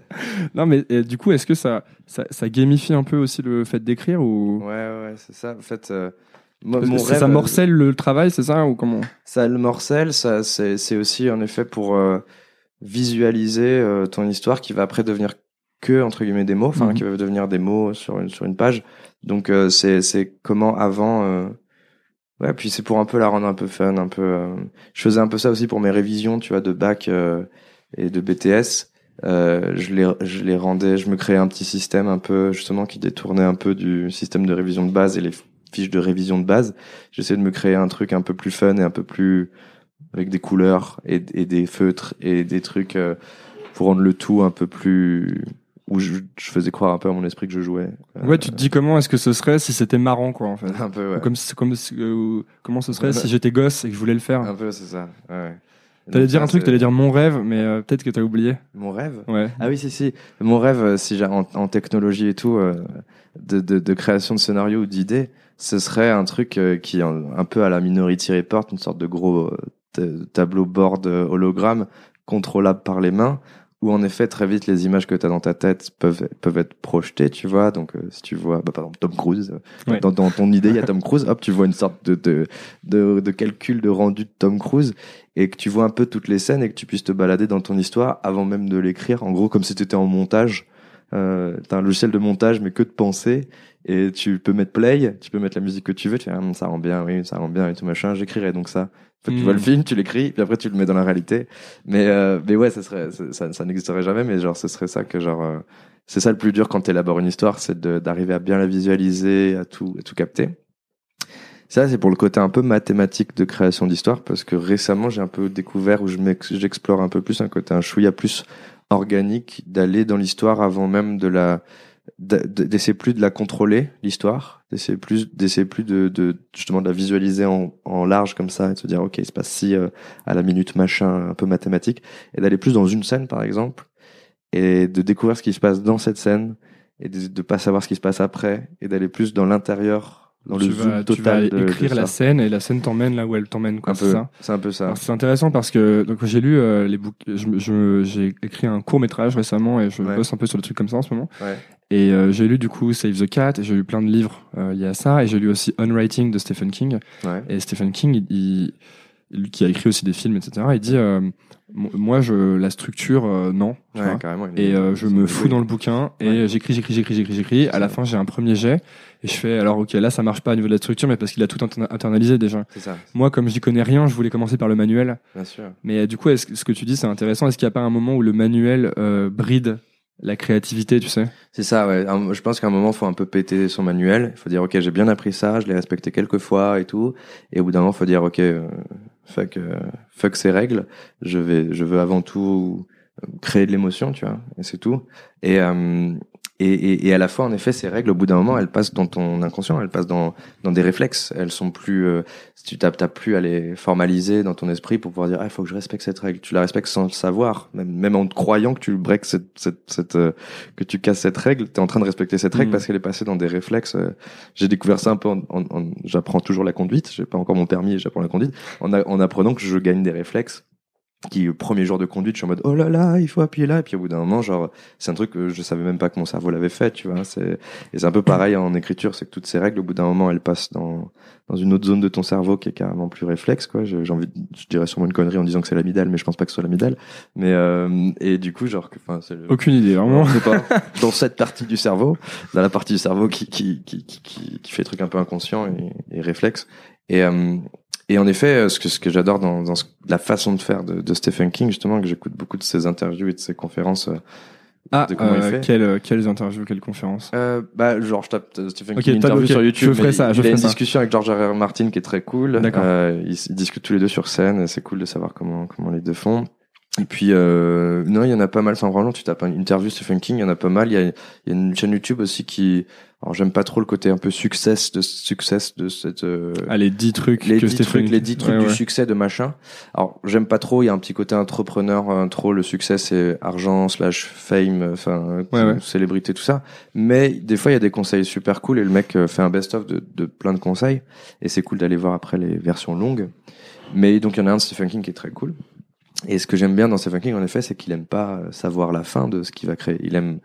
non, mais et, du coup, est-ce que ça, ça, ça gamifie un peu aussi le fait d'écrire ou? Ouais, ouais, c'est ça. En fait, euh, moi, mon ça- rêve, ça euh, morcelle le travail, c'est ça ou comment? Ça le morcelle, ça c'est aussi en effet pour visualiser ton histoire qui va après devenir que entre guillemets des mots, enfin Mhm. qui va devenir des mots sur une sur une page. Donc euh, c'est c'est comment avant euh, ouais puis c'est pour un peu la rendre un peu fun, un peu euh, je faisais un peu ça aussi pour mes révisions, tu vois de bac euh, et de BTS. Euh, je les je les rendais, je me créais un petit système un peu justement qui détournait un peu du système de révision de base et les fiches de révision de base. J'essayais de me créer un truc un peu plus fun et un peu plus avec des couleurs et, et des feutres et des trucs euh, pour rendre le tout un peu plus où je, je faisais croire un peu à mon esprit que je jouais. Euh, Ouais, tu te dis comment est-ce que ce serait si c'était marrant, quoi, en fait. un peu ouais. Ou Comme, comme, euh, comment ce serait si j'étais gosse et que je voulais le faire. Un peu c'est ça. Ouais. T'allais dire un truc, t'allais dire mon rêve, mais euh, peut-être que t'as oublié. mon rêve? Ouais. Ah oui, si, si. Mon rêve, si j'ai en, en technologie et tout, euh, de, de, de création de scénario ou d'idées, ce serait un truc euh, qui un, un peu à la Minority Report, une sorte de gros tableau board hologramme contrôlable par les mains, où en effet très vite les images que tu as dans ta tête peuvent peuvent être projetées, tu vois. Donc euh, si tu vois, bah, par exemple Tom Cruise, euh, Ouais. dans, dans ton idée il y a Tom Cruise, hop tu vois une sorte de de, de de calcul de rendu de Tom Cruise et que tu vois un peu toutes les scènes et que tu puisses te balader dans ton histoire avant même de l'écrire. En gros, comme si tu étais en montage. Euh, t'as un logiciel de montage, mais que de penser. Et tu peux mettre play, tu peux mettre la musique que tu veux. Tu fais, ah, ça rend bien, oui, ça rend bien et tout machin. J'écrirai donc ça. Tu vois le film, tu l'écris, puis après tu le mets dans la réalité. Mais, euh, mais ouais, ça serait, ça, ça, n'existerait jamais. Mais genre, ce serait ça que genre, euh, c'est ça le plus dur quand tu élabores une histoire, c'est d'arriver à bien la visualiser, à tout, à tout capter. Ça, c'est pour le côté un peu mathématique de création d'histoire, parce que récemment, j'ai un peu découvert, où je j'explore un peu plus un côté un chouïa plus organique, d'aller dans l'histoire avant même de la, d'essayer plus de la contrôler, l'histoire, d'essayer plus, d'essayer plus de, de, justement, de la visualiser en, en large comme ça, et de se dire, OK, il se passe ci euh, à la minute, machin, un peu mathématique, et d'aller plus dans une scène, par exemple, et de découvrir ce qui se passe dans cette scène, et de, de pas savoir ce qui se passe après, et d'aller plus dans l'intérieur, dans tu le vas, zoom tu vas total de, de écrire la scène et la scène t'emmène là où elle t'emmène, quoi. C'est ça? c'est un peu ça. C'est intéressant parce que donc j'ai lu euh, les bouquins, j'ai écrit un court métrage récemment et je Ouais. bosse un peu sur des trucs comme ça en ce moment. Ouais. Et euh, j'ai lu du coup Save the Cat et j'ai lu plein de livres euh, liés à ça et j'ai lu aussi Unwriting de Stephen King. Ouais. Et Stephen King, il, il- qui a écrit aussi des films, etc. Il dit euh, mo- moi je la structure euh, non. tu Ouais, vois. carrément. Et euh, je me fous dans le bouquin et Ouais. j'écris, j'écris, j'écris, j'écris, j'écris. À la fin, j'ai un premier jet et je fais alors ok là ça marche pas au niveau de la structure, mais parce qu'il a tout inter- internalisé déjà. Ça, Moi, comme j'y connais rien, je voulais commencer par le manuel. bien sûr. Mais euh, du coup, est-ce ce que tu dis, c'est intéressant. Est-ce qu'il n'y a pas un moment où le manuel euh, bride la créativité, tu sais C'est ça, ouais. Je pense qu'à un moment, faut un peu péter son manuel. Il faut dire, ok, j'ai bien appris ça, je l'ai respecté quelques fois et tout. Et au bout d'un moment, faut dire, ok, euh, fuck, euh, fuck ces règles. Je vais, je veux avant tout créer de l'émotion, tu vois. Et c'est tout. Et, euh, et, et, et à la fois, en effet, ces règles, au bout d'un moment, elles passent dans ton inconscient, elles passent dans, dans des réflexes. Elles sont plus, euh, si tu t'as t'as plus à les formaliser dans ton esprit pour pouvoir dire, ah, il faut que je respecte cette règle. Tu la respectes sans le savoir, même, même en te croyant que tu breaks cette, cette, cette, euh, que tu casses cette règle, tu es en train de respecter cette règle Mhm. parce qu'elle est passée dans des réflexes. euh, J'ai découvert ça un peu en, en- en- j'apprends toujours la conduite, j'ai pas encore mon permis et j'apprends la conduite, en, a- en apprenant que je gagne des réflexes qui au premier jour de conduite, je suis en mode oh là là, il faut appuyer là et puis au bout d'un moment genre c'est un truc que je savais même pas que mon cerveau l'avait fait, tu vois, c'est et c'est un peu pareil en écriture, c'est que toutes ces règles au bout d'un moment, elles passent dans dans une autre zone de ton cerveau qui est carrément plus réflexe quoi. J'ai envie de- je dirais sûrement une connerie en disant que c'est l'amidale mais je pense pas que ce soit l'amidale. Mais euh, et du coup genre que enfin c'est le- Aucune idée, vraiment. je sais pas, dans cette partie du cerveau, dans la partie du cerveau qui, qui, qui, qui, qui, qui fait des trucs un peu inconscients et, et réflexes. Et, euh, et en effet, euh, ce que, ce que j'adore dans, dans ce- la façon de faire de, de Stephen King, justement, que j'écoute beaucoup de ses interviews et de ses conférences. euh, Ah, de comment il euh, quelles, quelles interviews, quelles conférences Euh, bah, genre, je tape euh, Stephen Ok, King interview sur YouTube. je ferai ça, il je a ferai une ça. discussion avec George R. R. Martin qui est très cool. D'accord. Euh, ils, ils discutent tous les deux sur scène et c'est cool de savoir comment, comment les deux font. Et puis, euh, non, il y en a pas mal. Enfin, vraiment, tu tapes une interview Stephen King, il y en a pas mal. Il y a, il y a une chaîne YouTube aussi qui, alors j'aime pas trop le côté un peu succès de succès de cette. euh, Ah, les 10 trucs les que 10 Stephen trucs, les 10 trucs Ouais, du ouais. succès de machin. Alors, j'aime pas trop, il y a un petit côté entrepreneur, euh, trop le succès c'est argent slash fame, euh, enfin, Ouais, ouais. célébrité, tout ça. Mais des fois, il y a des conseils super cool et le mec euh, fait un best-of de, de plein de conseils et c'est cool d'aller voir après les versions longues. Mais donc, il y en a un de Stephen King qui est très cool. Et ce que j'aime bien dans Stephen King, en effet, c'est qu'il aime pas euh, savoir la fin de ce qu'il va créer. Il aime,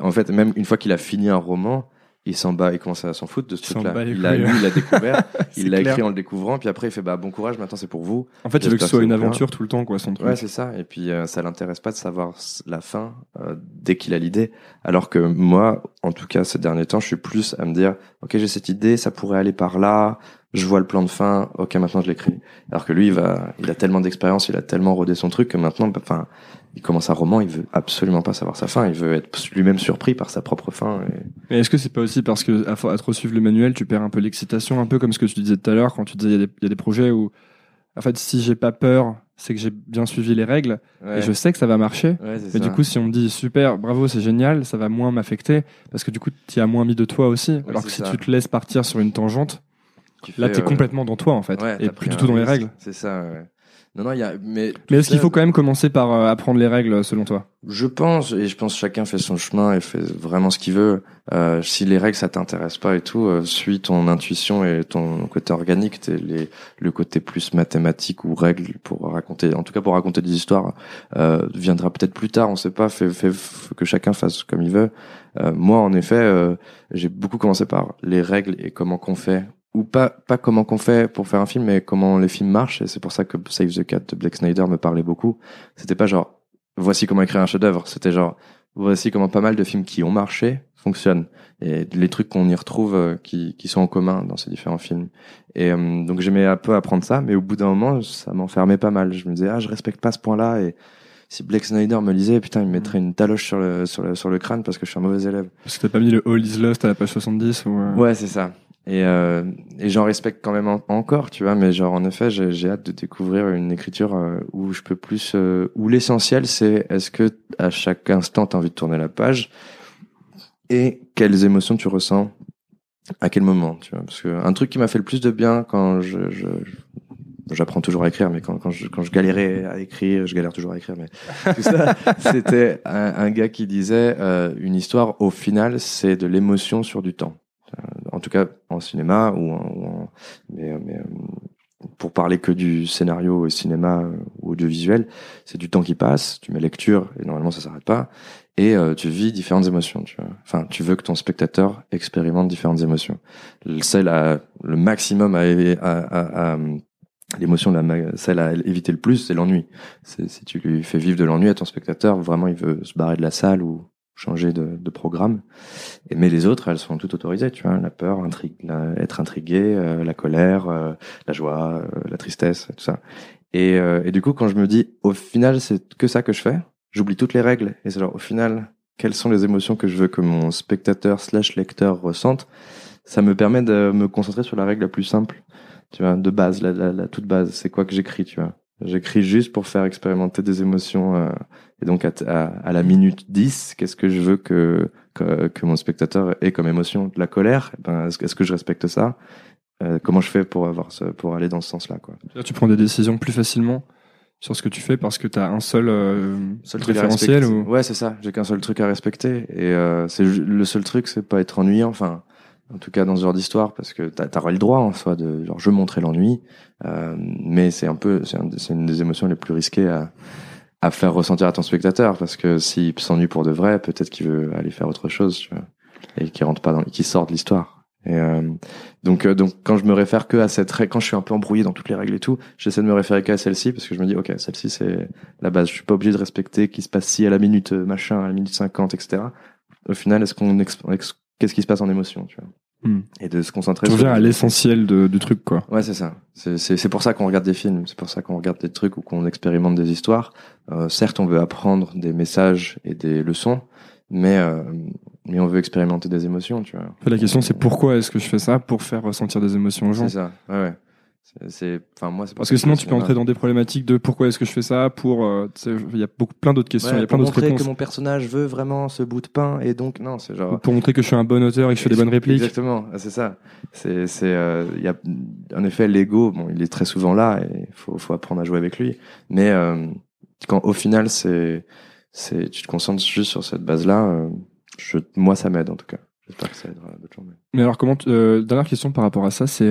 en fait, même une fois qu'il a fini un roman, il s'en bat, il commence à s'en foutre de ce truc-là. Il l'a lu, il l'a découvert, il l'a écrit en le découvrant, puis après il fait bah bon courage, maintenant c'est pour vous. En fait, il veut que ce soit une aventure tout le temps, quoi, son truc. Ouais, c'est ça. Et puis euh, ça l'intéresse pas de savoir la fin euh, dès qu'il a l'idée. Alors que moi, en tout cas ces derniers temps, je suis plus à me dire, ok, j'ai cette idée, ça pourrait aller par là. Je vois le plan de fin, ok, maintenant je l'écris. Alors que lui, il va, il a tellement d'expérience, il a tellement rodé son truc que maintenant, bah, enfin, il commence un roman, il veut absolument pas savoir sa fin, il veut être lui-même surpris par sa propre fin. Et... Mais est-ce que c'est pas aussi parce que à, à trop suivre le manuel, tu perds un peu l'excitation, un peu comme ce que tu disais tout à l'heure quand tu disais il y, a des- il y a des projets où, en fait, si j'ai pas peur, c'est que j'ai bien suivi les règles Ouais. et je sais que ça va marcher. Ouais, Mais ça. du coup, si on me dit super, bravo, c'est génial, ça va moins m'affecter parce que du coup, tu as moins mis de toi aussi. Alors que si ça. tu te laisses partir sur une tangente, Tu là, fais, t'es euh, complètement dans toi en fait et plus du tout dans les règles. C'est ça. Ouais. Non, non, il y a, mais. Mais est-ce qu'il faut quand même commencer par euh, apprendre les règles selon toi? Je pense, et je pense que chacun fait son chemin et fait vraiment ce qu'il veut. Euh, si les règles ça t'intéresse pas et tout, euh, suis ton intuition et ton côté organique, t'es les, le côté plus mathématique ou règles pour raconter, en tout cas pour raconter des histoires, euh, viendra peut-être plus tard, on sait pas, fait, fait, fait que chacun fasse comme il veut. Euh, moi, en effet, euh, j'ai beaucoup commencé par les règles et comment qu'on fait ou pas pas comment qu'on fait pour faire un film mais comment les films marchent. Et c'est pour ça que Save the Cat de Blake Snyder me parlait beaucoup. C'était pas genre voici comment écrire un chef-d'œuvre. C'était genre voici comment pas mal de films qui ont marché fonctionnent. Et les trucs qu'on y retrouve euh, qui, qui sont en commun dans ces différents films. Et euh, donc j'aimais un peu apprendre ça mais au bout d'un moment ça m'enfermait pas mal. Je me disais ah je respecte pas ce point là et si Blake Snyder me lisait putain il me mettrait une taloche sur le, sur le, sur le crâne parce que je suis un mauvais élève. Parce que t'as pas mis le All is Lost à la page 70 ou euh, Ouais, c'est ça. Et, euh, et j'en respecte quand même en- encore, tu vois, mais genre en effet, j'ai hâte de découvrir une écriture euh, où je peux plus, euh, où l'essentiel c'est est-ce que à chaque instant t'as envie de tourner la page et quelles émotions tu ressens à quel moment, tu vois. Parce que un truc qui m'a fait le plus de bien quand je, je, je- j'apprends toujours à écrire, mais quand, quand je, quand je galérais à écrire, je galère toujours à écrire, mais tout ça, c'était un, un gars qui disait euh, une histoire au final c'est de l'émotion sur du temps en tout cas en cinéma ou mais, euh, pour parler que du scénario au cinéma euh, ou audiovisuel, c'est du temps qui passe, tu mets lecture et normalement ça s'arrête pas et euh, tu vis différentes émotions, tu. Enfin, tu veux que ton spectateur expérimente différentes émotions. Le maximum à, l'émotion la celle à éviter le plus, c'est l'ennui. Si tu lui fais vivre de l'ennui à ton spectateur, vraiment il veut se barrer de la salle ou changer de, de programme. Et, mais les autres, elles sont toutes autorisées, tu vois, la peur, intrigue, la- être intrigué, euh, la colère, euh, la joie, euh, la tristesse, tout ça. Et, euh, et du coup, quand je me dis, au final, c'est que ça que je fais, j'oublie toutes les règles. Et c'est genre, au final, quelles sont les émotions que je veux que mon spectateur slash lecteur ressente? Ça me permet de me concentrer sur la règle la plus simple, tu vois, de base, la, la, la toute base. C'est quoi que j'écris, tu vois? J'écris juste pour faire expérimenter des émotions. euh, et donc, à, à, à la minute 10, qu'est-ce que je veux que, que, que mon spectateur ait comme émotion? De la colère? Eh ben, Est-ce que- est-ce que je respecte ça? Euh, Comment je fais pour, avoir ce, pour aller dans ce sens-là quoi? Là, tu prends des décisions plus facilement sur ce que tu fais parce que tu as un seul, euh, Seul référentiel ou Ouais, c'est ça. J'ai qu'un seul truc à respecter. Et euh, c'est le seul truc, c'est pas être ennuyant. Enfin, en tout cas dans ce genre d'histoire, parce que t'as t'auras le droit en soi de genre je montrer l'ennui, euh, mais c'est un peu, c'est un- c'est une des émotions les plus risquées à à faire ressentir à ton spectateur, parce que s'il s'ennuie pour de vrai, peut-être qu'il veut aller faire autre chose, tu vois, et qu'il rentre pas dans, qu'il sort de l'histoire. Et euh, donc, euh, donc quand je me réfère que à cette règle, quand je suis un peu embrouillé dans toutes les règles et tout, j'essaie de me référer qu'à celle-ci parce que je me dis, ok, celle-ci c'est la base. Je suis pas obligé de respecter qu'il se passe ci à la minute euh, machin, à la minute 50, etc. Au final, est-ce qu'on qu'est-ce qui se passe en émotion, tu vois Hmm. Et de se concentrer. tu sur reviens à les- l'essentiel du truc, quoi. Ouais, c'est ça. C'est pour ça qu'on regarde des films, c'est pour ça qu'on regarde des trucs ou qu'on expérimente des histoires. Euh, certes, on veut apprendre des messages et des leçons, mais euh, mais on veut expérimenter des émotions, tu vois. La question, c'est pourquoi est-ce que je fais ça Pour faire ressentir des émotions aux gens. C'est ça. Ouais, ouais. C'est- C'est, enfin moi, c'est Parce que sinon, tu peux entrer dans des problématiques de pourquoi est-ce que je fais ça pour. euh, Il y a beaucoup, plein d'autres questions, il y a plein pour d'autres montrer réponses. que mon personnage veut vraiment ce bout de pain et donc non, c'est genre. Pour montrer que je suis un bon auteur et que je fais des bonnes répliques. Exactement, ah, c'est ça. C'est, c'est, euh, il y a, en effet, l'ego, bon, il est très souvent là et faut, faut apprendre à jouer avec lui. Mais euh, quand au final, c'est, c'est, tu te concentres juste sur cette base-là. euh, je, moi, ça m'aide en tout cas. J'espère que ça aidera d'autres gens. mais- Mais alors, comment. euh, dernière question par rapport à ça, c'est.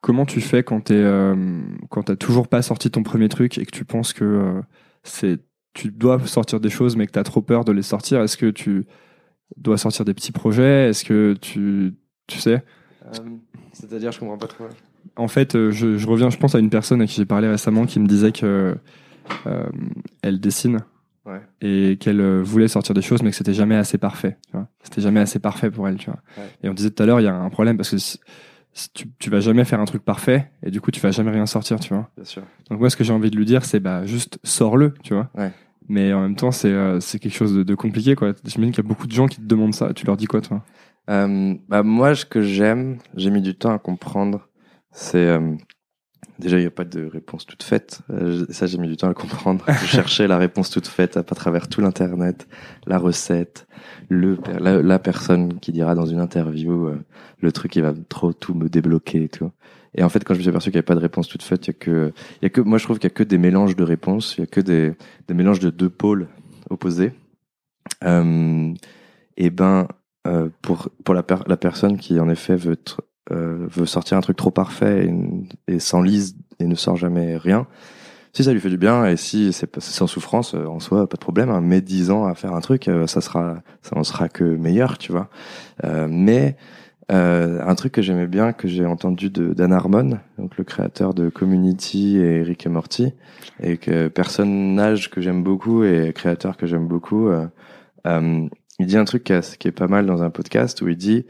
Comment tu fais quand t'es euh, quand t'as toujours pas sorti ton premier truc et que tu penses que euh, c'est tu dois sortir des choses mais que t'as trop peur de les sortir? Est-ce que tu dois sortir des petits projets? Est-ce que tu tu sais? Euh, c'est-à-dire, je comprends pas trop. En fait, euh, je, je reviens, je pense à une personne à qui j'ai parlé récemment qui me disait que elle dessine Ouais. et qu'elle voulait sortir des choses mais que c'était jamais assez parfait. tu. C'était jamais assez parfait pour elle. Tu vois? Ouais. Et on disait tout à l'heure, il y a un problème parce que tu, tu vas jamais faire un truc parfait et du coup tu vas jamais rien sortir. Tu vois. Bien sûr. Donc moi, ce que j'ai envie de lui dire, c'est bah juste sors-le, tu vois. Ouais. Mais en même temps, c'est euh, c'est quelque chose de, de compliqué, quoi. J'imagine qu'il y a beaucoup de gens qui te demandent ça. Tu leur dis quoi, toi? Euh, bah, moi, ce que j'aime, j'ai mis du temps à comprendre, c'est euh, déjà il n'y a pas de réponse toute faite. Euh, ça, j'ai mis du temps à le comprendre. Je cherchais la réponse toute faite à, travers tout l'internet, la recette, le la, la personne qui dira dans une interview euh, le truc qui va trop tout me débloquer et tout. Et en fait, quand je me suis aperçu qu'il n'y avait pas de réponse toute faite, il y a que, il y a que, moi je trouve qu'il y a que des mélanges de réponses, il y a que des, des mélanges de deux pôles opposés. Euh, et ben, euh, pour pour la, per- la personne qui en effet veut euh, veut sortir un truc trop parfait et, et s'enlise et ne sort jamais rien. Si ça lui fait du bien et si c'est sans souffrance euh, en soi, pas de problème. Hein, mais 10 ans à faire un truc, euh, ça sera ça en sera que meilleur, tu vois. Euh, mais euh, un truc que j'aimais bien, que j'ai entendu de Dan Harmon, donc le créateur de Community et Rick et Morty, et que personnage que j'aime beaucoup et créateur que j'aime beaucoup. euh, il dit un truc qui est pas mal dans un podcast où il dit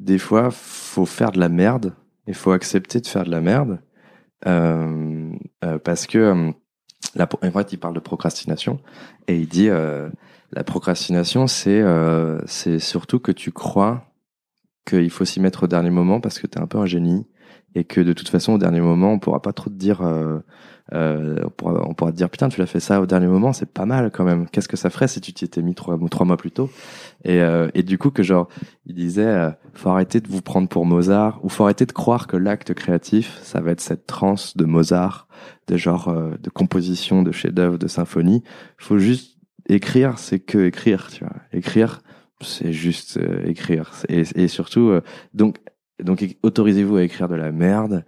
des fois faut faire de la merde il faut accepter de faire de la merde euh, euh, parce que euh, la, en fait il parle de procrastination et il dit euh, la procrastination c'est euh, c'est surtout que tu crois qu'il faut s'y mettre au dernier moment parce que tu es un peu un génie et que de toute façon au dernier moment on pourra pas trop te dire euh, on, pourra, on pourra te dire putain tu l'as fait ça au dernier moment c'est pas mal quand même. Qu'est-ce que ça ferait si tu t'y étais mis trois, trois mois plus tôt? Et, euh, et du coup que genre il disait euh, faut arrêter de vous prendre pour Mozart ou faut arrêter de croire que l'acte créatif ça va être cette transe de Mozart de genre euh, de composition de chef-d'œuvre de symphonie. Faut juste écrire c'est que écrire tu vois. Écrire c'est juste euh, écrire. Et, et surtout euh, donc donc autorisez-vous à écrire de la merde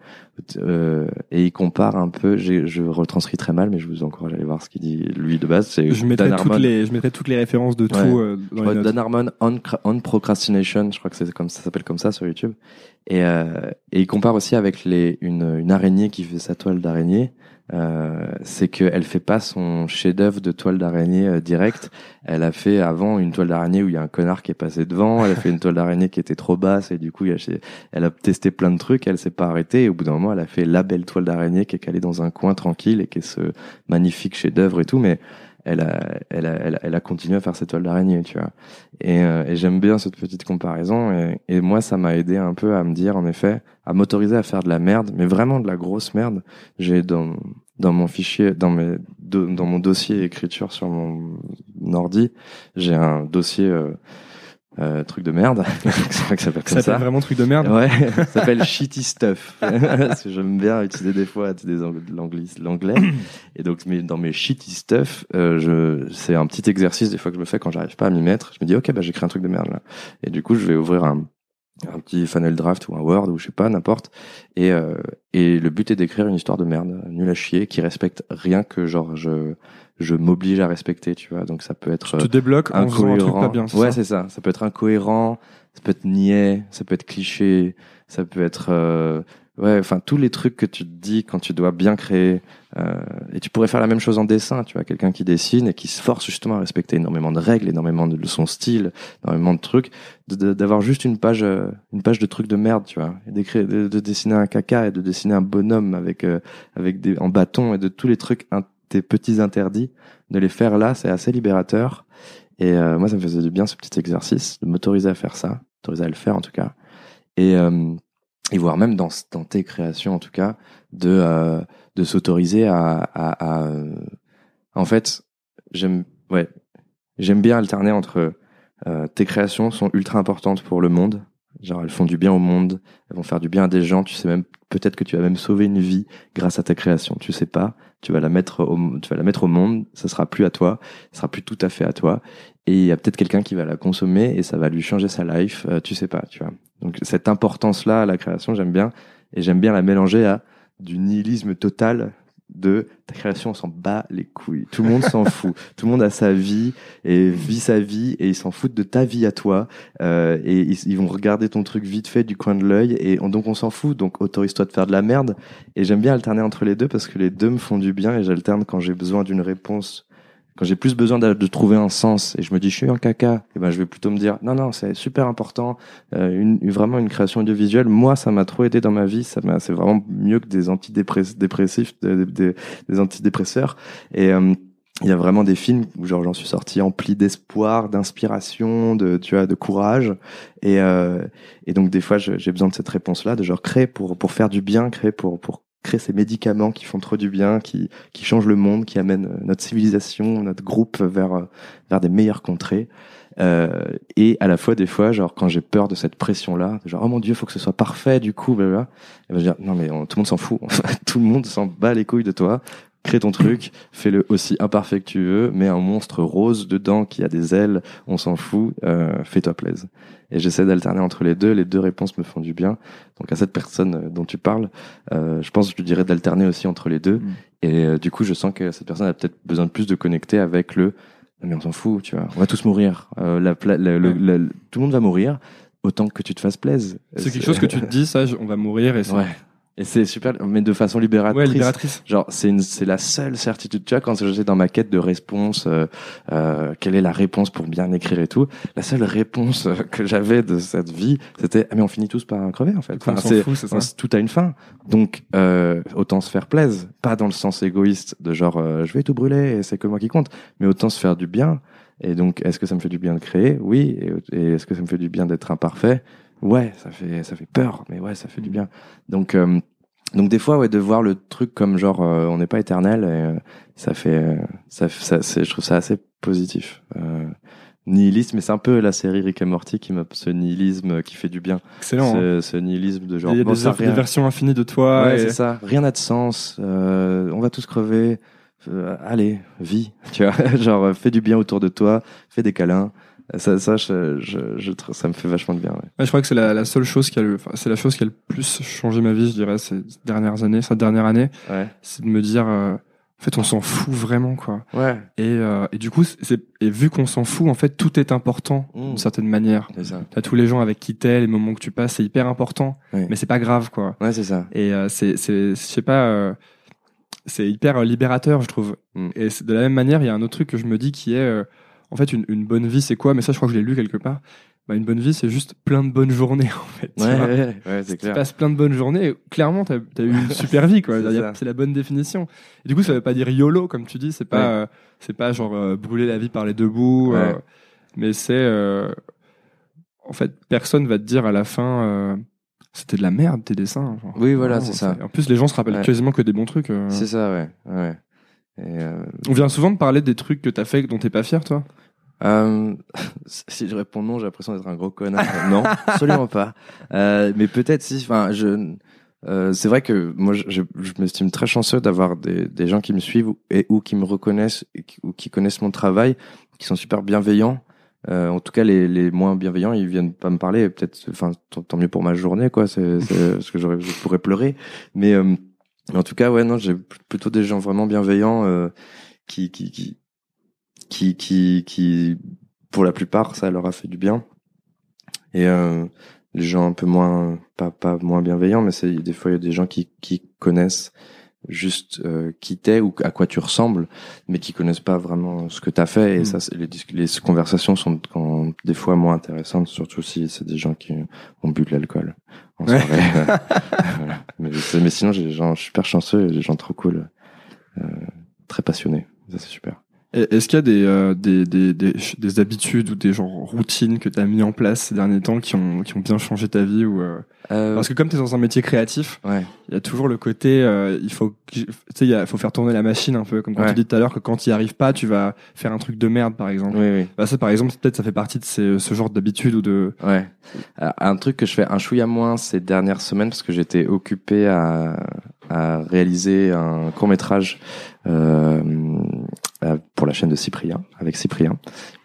euh, et il compare un peu je retranscris très mal mais je vous encourage à aller voir ce qu'il dit lui de base c'est Je mettrai, Dan toutes Harmon. les, je mettrai toutes les références de tout Ouais. euh, Je dans crois les notes. Dan Harmon on, Cra- on procrastination je crois que c'est comme ça s'appelle comme ça sur YouTube et, euh, et il compare aussi avec les une, une araignée qui fait sa toile d'araignée euh, c'est qu'elle fait pas son chef-d'œuvre de toile d'araignée euh, direct. Elle a fait avant une toile d'araignée où il y a un connard qui est passé devant. Elle a fait une toile d'araignée qui était trop basse et du coup, elle a testé plein de trucs. Elle s'est pas arrêtée et au bout d'un moment, elle a fait la belle toile d'araignée qui est calée dans un coin tranquille et qui est ce magnifique chef-d'œuvre et tout. Mais elle a, elle a, elle a, elle a continué à faire cette toile d'araignée, tu vois. Et, euh, et j'aime bien cette petite comparaison. Et, et moi, ça m'a aidé un peu à me dire, en effet, à m'autoriser à faire de la merde, mais vraiment de la grosse merde. J'ai dans dans mon fichier, dans mes do- dans mon dossier écriture sur mon ordi, j'ai un dossier euh, euh, truc de merde, c'est vrai que ça s'appelle Ça comme ça. s'appelle vraiment truc de merde. Ouais, ça s'appelle shitty stuff. Parce que j'aime bien utiliser des fois des ang- de l'anglais, l'anglais. Et donc, mais dans mes shitty stuff, euh, je, c'est un petit exercice des fois que je me fais quand j'arrive pas à m'y mettre. Je me dis, ok, bah, j'écris un truc de merde, là. Et du coup, je vais ouvrir un, un petit funnel draft ou un Word ou je sais pas, n'importe. Et, euh, et le but est d'écrire une histoire de merde, nulle à chier, qui respecte rien que genre je, je m'oblige à respecter, tu vois. Donc ça peut être Tu te débloques en faisant un truc pas bien. Ouais, c'est ça. Ça peut être incohérent, ça peut être niais, ça peut être cliché, ça peut être euh, ouais, enfin tous les trucs que tu te dis quand tu dois bien créer. Euh, et tu pourrais faire la même chose en dessin, tu vois, quelqu'un qui dessine et qui se force justement à respecter énormément de règles, énormément de son style, énormément de trucs, d'avoir juste une page, euh, une page de trucs de merde, tu vois, et de, de dessiner un caca et de dessiner un bonhomme avec euh, avec des en bâton et de tous les trucs, tes petits interdits, de les faire là, c'est assez libérateur. Et euh, moi, ça me faisait du bien ce petit exercice, de m'autoriser à faire ça, m'autoriser à le faire en tout cas. Et, euh, et voire même dans, tes créations en tout cas, de, euh, s'autoriser à, euh, En fait, j'aime ouais, bien alterner entre euh, tes créations sont ultra importantes pour le monde. Genre, elles font du bien au monde, elles vont faire du bien à des gens. Tu sais même, peut-être que tu vas même sauver une vie grâce à ta création. Tu sais pas. Tu vas la mettre au, tu vas la mettre au monde. Ça sera plus à toi. Ça sera plus tout à fait à toi. Et il y a peut-être quelqu'un qui va la consommer et ça va lui changer sa life. euh, tu sais pas, tu vois. Donc, cette importance-là à la création, j'aime bien. Et j'aime bien la mélanger à du nihilisme total de ta création, on s'en bat les couilles. Tout le monde s'en fout. Tout le monde a sa vie et vit sa vie et ils s'en foutent de ta vie à toi. Euh, et ils, ils vont regarder ton truc vite fait du coin de l'œil et on- donc on s'en fout. Donc autorise-toi de faire de la merde. Et j'aime bien alterner entre les deux parce que les deux me font du bien et j'alterne quand j'ai besoin d'une réponse. Quand j'ai plus besoin de, de trouver un sens et je me dis je suis un caca, et ben je vais plutôt me dire non non c'est super important, euh, une, vraiment une création audiovisuelle. Moi ça m'a trop aidé dans ma vie, ça m'a c'est vraiment mieux que des antidépressifs, des, des, des antidépresseurs. Et euh, il y a vraiment des films où genre j'en suis sorti empli d'espoir, d'inspiration, de tu vois, de courage. Et euh, et donc des fois j'ai besoin de cette réponse-là, de genre créer pour pour faire du bien, créer pour pour créer ces médicaments qui font trop du bien, qui qui changent le monde, qui amènent euh, notre civilisation, notre groupe vers euh, vers des meilleures contrées. Euh, et à la fois des fois genre quand j'ai peur de cette pression là genre oh mon dieu faut que ce soit parfait du coup blablabla et ben, je vais dire non mais tout le monde s'en fout tout le monde s'en bat les couilles de toi crée ton truc, fais-le aussi imparfait que tu veux, mets un monstre rose dedans qui a des ailes, on s'en fout, euh, fais-toi plaisir. Et j'essaie d'alterner entre les deux, les deux réponses me font du bien. Donc à cette personne euh, dont tu parles, euh, je pense que je dirais d'alterner aussi entre les deux. Mm. Et euh, du coup, je sens que cette personne a peut-être besoin de plus de connecter avec le Ah, mais on s'en fout, tu vois, on va tous mourir. Euh, la, tout le monde va mourir, autant que tu te fasses plaisir. C'est quelque chose que tu te dis, ça, on va mourir et c'est Ouais. Et c'est super, mais de façon libératrice. Ouais, libératrice. Genre, c'est une, c'est la seule certitude. Tu vois, quand j'étais dans ma quête de réponse, euh, euh, quelle est la réponse pour bien écrire et tout, la seule réponse euh, que j'avais de cette vie, c'était, ah, mais on finit tous par crever, en fait. On fout, c'est ça. Tout a une fin. Donc, euh, autant se faire plaisir. Pas dans le sens égoïste de genre, euh, je vais tout brûler et c'est que moi qui compte. Mais autant se faire du bien. Et donc, est-ce que ça me fait du bien de créer? Oui. Et, et est-ce que ça me fait du bien d'être imparfait? Ouais, ça fait, ça fait peur, mais ouais, ça fait du bien. Donc, euh, donc des fois, ouais, de voir le truc comme genre, euh, on n'est pas éternel, et, euh, ça fait, ça, je trouve ça assez positif. Nihilisme, mais c'est un peu la série Rick et Morty qui m'a ce nihilisme qui fait du bien. Excellent. Ce, hein. ce nihilisme de genre, Il y a bon, des, des versions infinies de toi. Ouais, et- c'est ça. Rien n'a de sens. On va tous crever. Allez, vis. Tu vois, genre fais du bien autour de toi, fais des câlins. Ça, ça, je, je, je trouve- ça me fait vachement de bien. Ouais. Ouais, je crois que c'est la, la seule chose qui a le, c'est la chose qui a le plus changé ma vie, je dirais, ces dernières années, cette dernière année. Ouais. C'est de me dire, euh, en fait, on s'en fout vraiment, quoi. Ouais. Et, euh, et du coup, c'est, et vu qu'on s'en fout, en fait, tout est important Mm. d'une certaine manière. C'est ça. T'as tous les gens avec qui t'es, les moments que tu passes, c'est hyper important, Ouais. mais c'est pas grave, quoi. Ouais, c'est ça. Et euh, c'est, c'est, je sais pas, euh, c'est hyper libérateur, je trouve. Mm. Et de la même manière, il y a un autre truc que je me dis qui est, euh, en fait, une, une bonne vie, c'est quoi? Mais ça, je crois que je l'ai lu quelque part. Bah, une bonne vie, c'est juste plein de bonnes journées, en fait. tu Ouais, ouais, ouais, c'est tu clair. passes plein de bonnes journées, et clairement, t'as as eu une super vie, quoi. C'est la bonne définition. Et du coup, ça veut pas dire YOLO, comme tu dis. C'est pas, Ouais. euh, c'est pas genre euh, brûler la vie par les deux bouts. euh, mais c'est, en fait, personne va te dire à la fin, c'était de la merde tes dessins. genre. Oui, voilà, c'est ça. En plus, les gens se rappellent quasiment que des bons trucs. C'est ça, ouais. ouais. Et, On vient souvent de parler des trucs que t'as fait dont t'es pas fier, toi? Euh, si je réponds non, j'ai l'impression d'être un gros connard. non, absolument pas. Euh, mais peut-être si. Enfin, je. Euh, c'est vrai que moi, je, je, m'estime très chanceux d'avoir des, des gens qui me suivent et ou qui me reconnaissent ou qui connaissent mon travail, qui sont super bienveillants. Euh, en tout cas, les, les moins bienveillants, ils viennent pas me parler. Peut-être, enfin, tant, mieux pour ma journée, quoi. C'est parce que je pourrais pleurer. Mais euh, en tout cas, ouais, non, j'ai plutôt des gens vraiment bienveillants euh, qui, qui, qui, qui, qui, qui, pour la plupart, ça leur a fait du bien. Et euh, les gens un peu moins, pas, pas moins bienveillants, mais c'est des fois il y a des gens qui, qui connaissent juste euh, qui t'es ou à quoi tu ressembles, mais qui connaissent pas vraiment ce que t'as fait. Et Mm. ça, les, les conversations sont quand, des fois moins intéressantes, surtout si c'est des gens qui ont bu de l'alcool en Ouais. soirée. Voilà. mais, mais sinon, j'ai des gens super chanceux, et des gens trop cool, euh, très passionnés. Ça, c'est super. Est-ce qu'il y a des, euh, des, des, des, des habitudes ou des genre routines que t'as mis en place ces derniers temps qui ont, qui ont bien changé ta vie ou euh, Euh, Parce que comme t'es dans un métier créatif, ouais. il y a toujours le côté, euh, il faut, tu il faut faire tourner la machine un peu, comme quand Ouais. tu dis tout à l'heure que quand tu y arrives pas, tu vas faire un truc de merde, par exemple. Oui, oui. Bah ça, par exemple, peut-être ça fait partie de ces, ce genre d'habitude ou de. Ouais. Un truc que je fais un chouïa moins ces dernières semaines parce que j'étais occupé à, à réaliser un court métrage euh, pour la chaîne de Cyprien, avec Cyprien,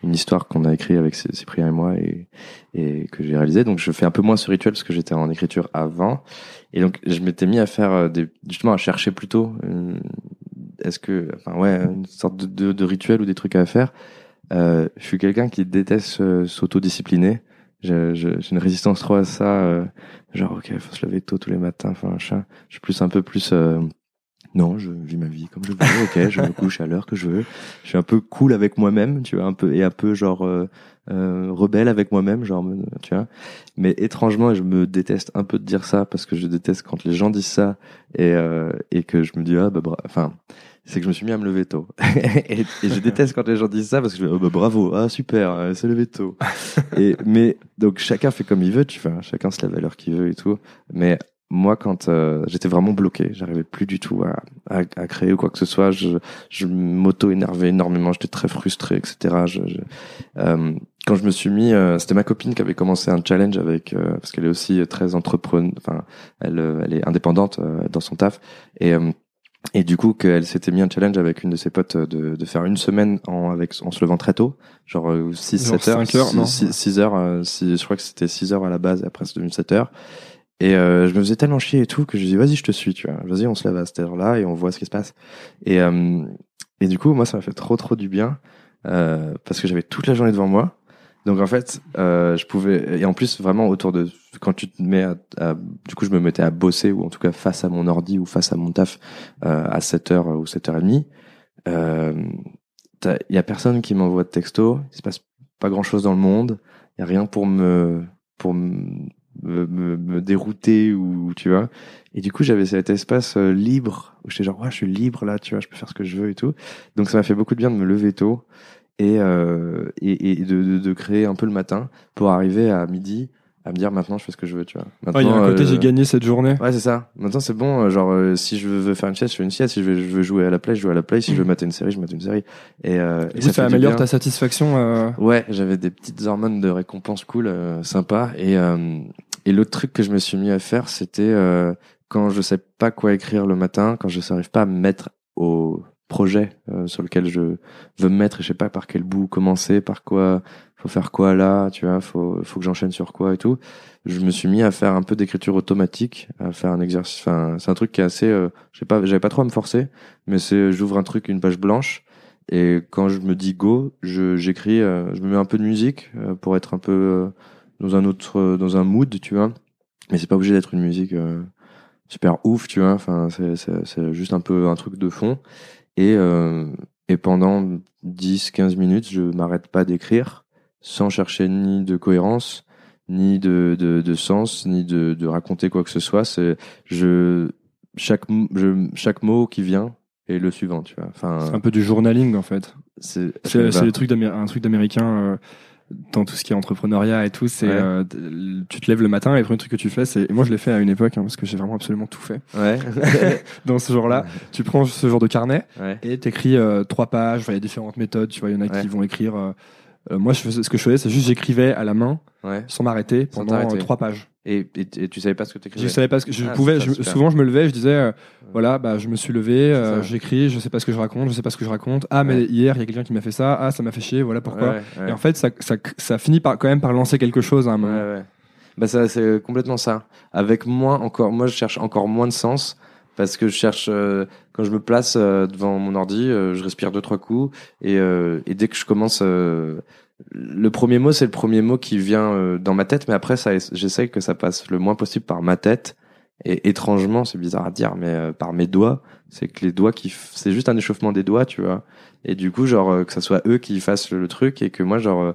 une histoire qu'on a écrit avec Cy- Cyprien et moi et, que j'ai réalisé. Donc je fais un peu moins ce rituel parce que j'étais en écriture avant et donc je m'étais mis à faire euh, justement à chercher plutôt. euh, Est-ce que, enfin ouais, une sorte de, rituel ou des trucs à faire. Euh, je suis quelqu'un qui déteste euh, s'autodiscipliner. J'ai une résistance trop à ça. euh, genre, ok, faut se lever tôt tous les matins, enfin. Je suis plus un peu plus. Euh, non, je vis ma vie comme je veux. Ok, je me couche à l'heure que je veux. Je suis un peu cool avec moi-même, tu vois, un peu et un peu genre euh, euh, rebelle avec moi-même, genre, me- tu vois. Mais étrangement, je me déteste un peu de dire ça parce que je déteste quand les gens disent ça et euh, et que je me dis ah bah enfin c'est que je me suis mis à me lever tôt. et, je déteste quand les gens disent ça parce que je dis, oh bah bravo, ah super, euh, c'est levé tôt. et, mais donc chacun fait comme il veut, tu vois, chacun se lève à l'heure qu'il veut et tout. Mais moi, quand euh, j'étais vraiment bloqué, j'arrivais plus du tout à, à, à créer ou quoi que ce soit, je, je m'auto-énervais énormément, j'étais très frustré, etc. Je, je- euh, quand je me suis mis, euh, c'était ma copine qui avait commencé un challenge avec, euh, parce qu'elle est aussi très entrepreneur, enfin, elle, euh, elle est indépendante euh, dans son taf, et euh, et du coup, qu'elle s'était mis un challenge avec une de ses potes de, de faire une semaine en, avec, en se levant très tôt, genre 6, Genre 7 heures. 5 heures, non 6, heures, euh, six- je crois que c'était 6 heures à la base et après c'est devenu 7 heures. Et euh, je me faisais tellement chier et tout que je dis vas-y je te suis, tu vois. Vas-y on se lève à cette heure-là et on voit ce qui se passe. Et, euh, et du coup, moi ça m'a fait trop trop du bien euh, parce que j'avais toute la journée devant moi. Donc en fait, euh, je pouvais et en plus vraiment autour de quand tu te mets à, du coup je me mettais à bosser ou en tout cas face à mon ordi ou face à mon taf euh, à 7h ou 7h30 euh, t'as- il y a personne qui m'envoie de texto, il se passe pas grand-chose dans le monde, il y a rien pour me pour me, me, me dérouter ou tu vois. Et du coup, j'avais cet espace euh, libre où j'étais genre ouais, je suis libre là, tu vois, je peux faire ce que je veux et tout. Donc ça m'a fait beaucoup de bien de me lever tôt et euh, et, et de, de, de créer un peu le matin pour arriver à midi à me dire maintenant je fais ce que je veux, tu vois. Ouais, il y a un Maintenant, côté, euh, j'ai gagné cette journée. Ouais, c'est ça. Maintenant, c'est bon. euh, Genre, euh, si je veux faire une sieste, je fais une sieste. Si je veux, je veux jouer à la play, je joue à la play. Si je veux mater une série, je mate une série. Et, euh, et ça fait du améliore ta satisfaction. euh, Ouais, j'avais des petites hormones de récompense cool, euh, sympa. Et, euh, et l'autre truc que je me suis mis à faire, c'était euh, quand je sais pas quoi écrire le matin, quand je n'arrive pas à me mettre au projet euh, sur lequel je veux me mettre, et je sais pas par quel bout commencer, par quoi, faut faire quoi là, tu vois, faut, faut que j'enchaîne sur quoi et tout. Je me suis mis à faire un peu d'écriture automatique, à faire un exercice. Enfin, c'est un truc qui est assez, euh, j'ai pas, j'avais pas trop à me forcer, mais c'est, j'ouvre un truc, une page blanche. Et quand je me dis go, je j'écris, je me mets un peu de musique pour être un peu dans un autre, euh, dans un mood, tu vois. Mais c'est pas obligé d'être une musique euh, super ouf, tu vois. Enfin, c'est juste un peu un truc de fond. Et euh, et pendant 10-15 minutes, je m'arrête pas d'écrire sans chercher ni de cohérence, ni de de, de sens, ni de de raconter quoi que ce soit. C'est je chaque je, chaque mot qui vient est le suivant, tu vois. Enfin, C'est un peu du journaling en fait. c'est un truc d'américain. euh, dans tout ce qui est entrepreneuriat et tout, c'est Ouais. euh, tu te lèves le matin et le premier truc que tu fais, c'est et moi je l'ai fait à une époque hein, parce que j'ai vraiment absolument tout fait Ouais. dans ce genre-là. Tu prends ce genre de carnet et t'écris euh, trois pages. Il y a différentes méthodes. Tu vois, il y en a qui vont écrire. Euh, moi, je faisais, ce que je faisais, c'est juste j'écrivais à la main Ouais. sans m'arrêter pendant euh, trois pages. Et, et, et tu savais pas ce que t'écrivais Je savais pas ce que je Ah, pouvais. je- souvent, je me levais, je disais, euh, voilà, bah, je me suis levé, j'écris, je sais pas ce que je raconte, je sais pas ce que je raconte. Ah, mais Ouais. hier, il y a quelqu'un qui m'a fait ça. Ah, ça m'a fait chier. Voilà pourquoi. Ouais. Et en fait, ça, ça, ça finit par quand même par lancer quelque chose à un moment. Bah ça, c'est complètement ça. Avec moins encore, moi je cherche encore moins de sens parce que je cherche euh, quand je me place euh, devant mon ordi, euh, je respire deux trois coups et, euh, et dès que je commence, euh, le premier mot c'est le premier mot qui vient euh, dans ma tête, mais après ça, j'essaye que ça passe le moins possible par ma tête. Et étrangement, c'est bizarre à dire, mais par mes doigts, c'est que les doigts qui, c'est juste un échauffement des doigts, tu vois. Et du coup, genre que ça soit eux qui fassent le, le truc et que moi, genre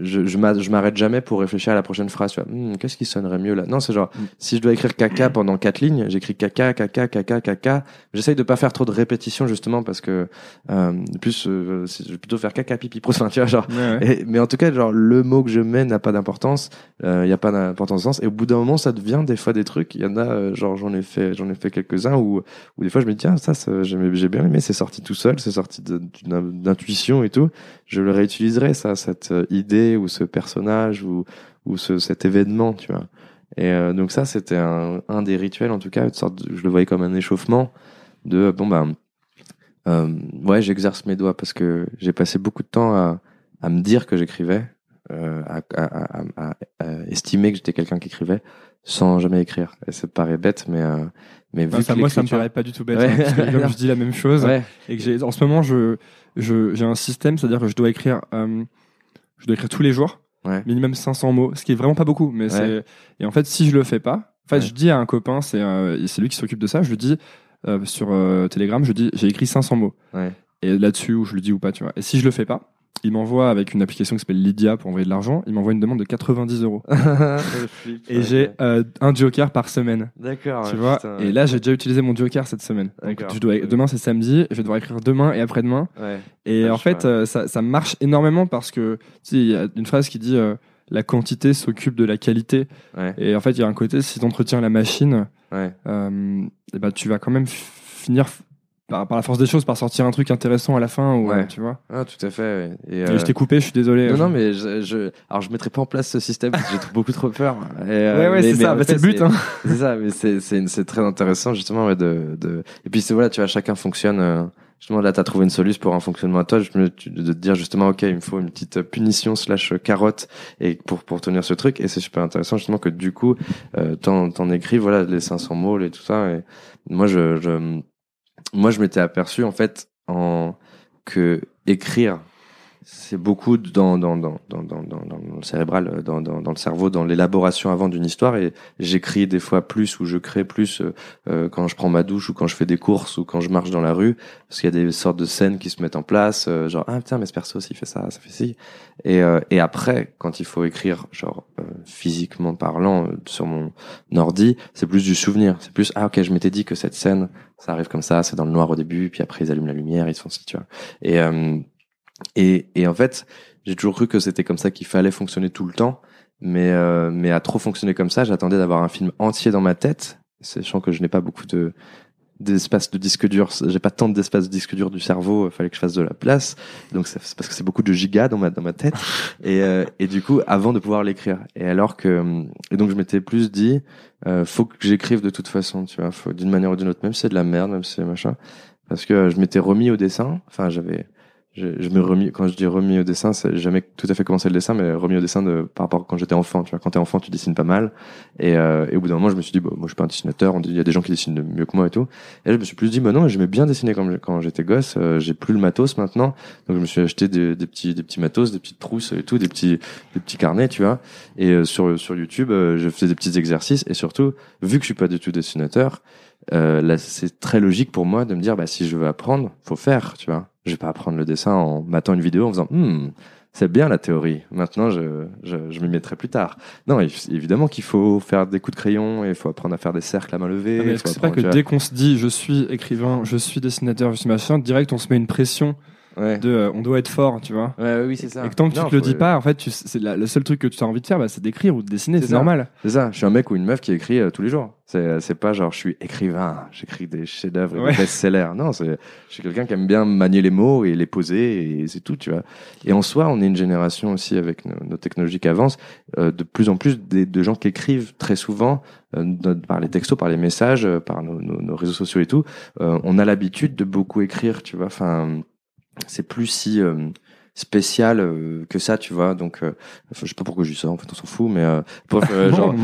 je, je m'a- je m'arrête jamais pour réfléchir à la prochaine phrase. Tu vois, Hmm, qu'est-ce qui sonnerait mieux là? Non, c'est genre Mm. si je dois écrire caca pendant quatre lignes, j'écris caca, caca, caca, caca. J'essaye de pas faire trop de répétitions justement parce que euh, plus euh, je vais plutôt faire caca, pipi, pro. Enfin, tu vois, genre. Ouais, ouais. Et- mais en tout cas, genre le mot que je mets n'a pas d'importance. Il y a pas d'importance sens. Et au bout d'un moment, ça devient des fois des trucs. Il y en a, euh, genre j'en ai fait, j'en ai fait quelques uns où, où des fois je me dis tiens ça, j'ai bien aimé, c'est sorti tout seul, c'est sorti d'une d'intuition et tout. Je le réutiliserai ça, cette euh, idée ou ce personnage ou ou ce, cet événement, tu vois. Et euh, donc ça, c'était un, un des rituels en tout cas, une sorte de- je le voyais comme un échauffement de bon bah euh, ouais, j'exerce mes doigts parce que j'ai passé beaucoup de temps à, à me dire que j'écrivais, euh, à, à, à, à- à estimer que j'étais quelqu'un qui écrivait sans jamais écrire. Et ça paraît bête, mais euh, mais vu ça, que moi, ça me paraît pas du tout bête. Ouais. hein, parce que comme je dis la même chose. Ouais, et que j'ai en ce moment je je j'ai un système c'est à dire que je dois écrire euh, je dois écrire tous les jours Ouais. minimum 500 mots ce qui est vraiment pas beaucoup mais c'est et en fait si je le fais pas en fait je dis à un copain c'est euh, c'est lui qui s'occupe de ça je lui dis sur Telegram je dis j'ai écrit 500 mots et là-dessus où je le dis ou pas tu vois et si je le fais pas il m'envoie avec une application qui s'appelle Lydia pour envoyer de l'argent il m'envoie une demande de 90 euros et j'ai euh, un joker par semaine D'accord. tu ouais, vois putain, et là j'ai déjà utilisé mon joker cette semaine donc je dois demain c'est samedi je vais devoir écrire demain et après-demain Ouais. et Ouais, en fait, euh, ça, ça marche énormément parce que tu sais, il y a une phrase qui dit euh, la quantité s'occupe de la qualité. Ouais. Et en fait, il y a un côté si tu entretiens la machine, Ouais. euh, et ben, tu vas quand même finir par, par la force des choses par sortir un truc intéressant à la fin. Ou, Ouais. tu vois. Ah, tout à fait. ouais. Et, Et euh, je t'ai coupé, je suis désolé. Non, Je- non, mais je, je, alors je mettrai pas en place ce système parce que j'ai beaucoup trop peur. Et, Ouais, euh, ouais, mais- c'est ça. Bah, c'est le but. Hein. C'est ça, mais c'est très intéressant justement ouais, de de et puis c'est voilà, tu vois, chacun fonctionne. euh, justement là, t'as trouvé une solution pour un fonctionnement à toi, de te dire justement, ok, il me faut une petite punition slash carotte et pour pour tenir ce truc et c'est super intéressant justement que du coup, euh, t'en t'en écris voilà les 500 mots et tout ça et moi je je moi je m'étais aperçu en fait en que écrire c'est beaucoup dans dans dans dans dans dans, le cérébral euh, dans, dans dans le cerveau dans l'élaboration avant d'une histoire. Et j'écris des fois plus ou je crée plus euh, euh, quand je prends ma douche ou quand je fais des courses ou quand je marche dans la rue. Parce qu'il y a des sortes de scènes qui se mettent en place euh, genre ah putain mais ce perso aussi fait ça ça fait ci. Et euh, et après quand il faut écrire genre physiquement parlant sur mon ordi c'est plus du souvenir. C'est plus ah ok je m'étais dit que cette scène ça arrive comme ça c'est dans le noir au début puis après ils allument la lumière ils font ci tu vois. Et et, et en fait, j'ai toujours cru que c'était comme ça qu'il fallait fonctionner tout le temps. Mais, euh, mais à trop fonctionner comme ça, j'attendais d'avoir un film entier dans ma tête, sachant que je n'ai pas beaucoup de d'espace de disque dur, j'ai pas tant d'espace de disque dur du cerveau, il fallait que je fasse de la place. Donc c'est parce que c'est beaucoup de gigas dans ma dans ma tête. Et euh, et du coup, avant de pouvoir l'écrire. Et alors que et donc je m'étais plus dit, euh, faut que j'écrive de toute façon, tu vois, faut d'une manière ou d'une autre, même si c'est de la merde, même si c'est machin, parce que je m'étais remis au dessin. Enfin, j'avais je, je me remis quand je dis remis au dessin c'est jamais tout à fait commencé le dessin mais remis au dessin de par rapport à quand j'étais enfant tu vois. Quand t'es enfant tu dessines pas mal. Et, euh, et au bout d'un moment je me suis dit bah, moi je suis pas un dessinateur il y a des gens qui dessinent mieux que moi et tout. Et là, je me suis plus dit bah non j'aimais bien dessiner quand, quand j'étais gosse euh, j'ai plus le matos maintenant. Donc je me suis acheté des, des petits des petits matos des petites trousses et tout des petits des petits carnets tu vois. Et euh, sur sur YouTube euh, je faisais des petits exercices. Et surtout vu que je suis pas du tout dessinateur euh, là c'est très logique pour moi de me dire bah si je veux apprendre faut faire tu vois. Je vais pas apprendre le dessin en m'attendant une vidéo en faisant hmm, c'est bien la théorie. Maintenant je je, je m'y mettrai plus tard. Non év- évidemment qu'il faut faire des coups de crayon et il faut apprendre à faire des cercles à main levée c'est pas apprendre, que dès qu'on se dit je suis écrivain, je suis dessinateur, je suis machin, direct on se met une pression Ouais. de euh, on doit être fort, tu vois. Ouais, oui, c'est ça. Et que tant que tu Non, te le faut- dis pas, en fait, tu- c'est la- le seul truc que tu as envie de faire, bah, c'est d'écrire ou de dessiner, C'est c'est ça. normal. C'est ça. Je suis un mec ou une meuf qui écrit euh, tous les jours. C'est, c'est pas genre je suis écrivain, j'écris des chefs-d'œuvre et Ouais. des best-sellers. Non, c'est, je suis quelqu'un qui aime bien manier les mots et les poser et c'est tout, tu vois. Et en soi, on est une génération aussi avec nos, nos technologies qui avancent, euh, de plus en plus des- de gens qui écrivent très souvent euh, de- par les textos, par les messages, euh, par nos, nos- nos réseaux sociaux et tout. Euh, on a l'habitude de beaucoup écrire, tu vois. Enfin, c'est plus si euh, spécial euh, que ça, tu vois. Donc, euh, enfin, je sais pas pourquoi je dis ça. En fait, on s'en fout, mais euh, bref, euh, genre,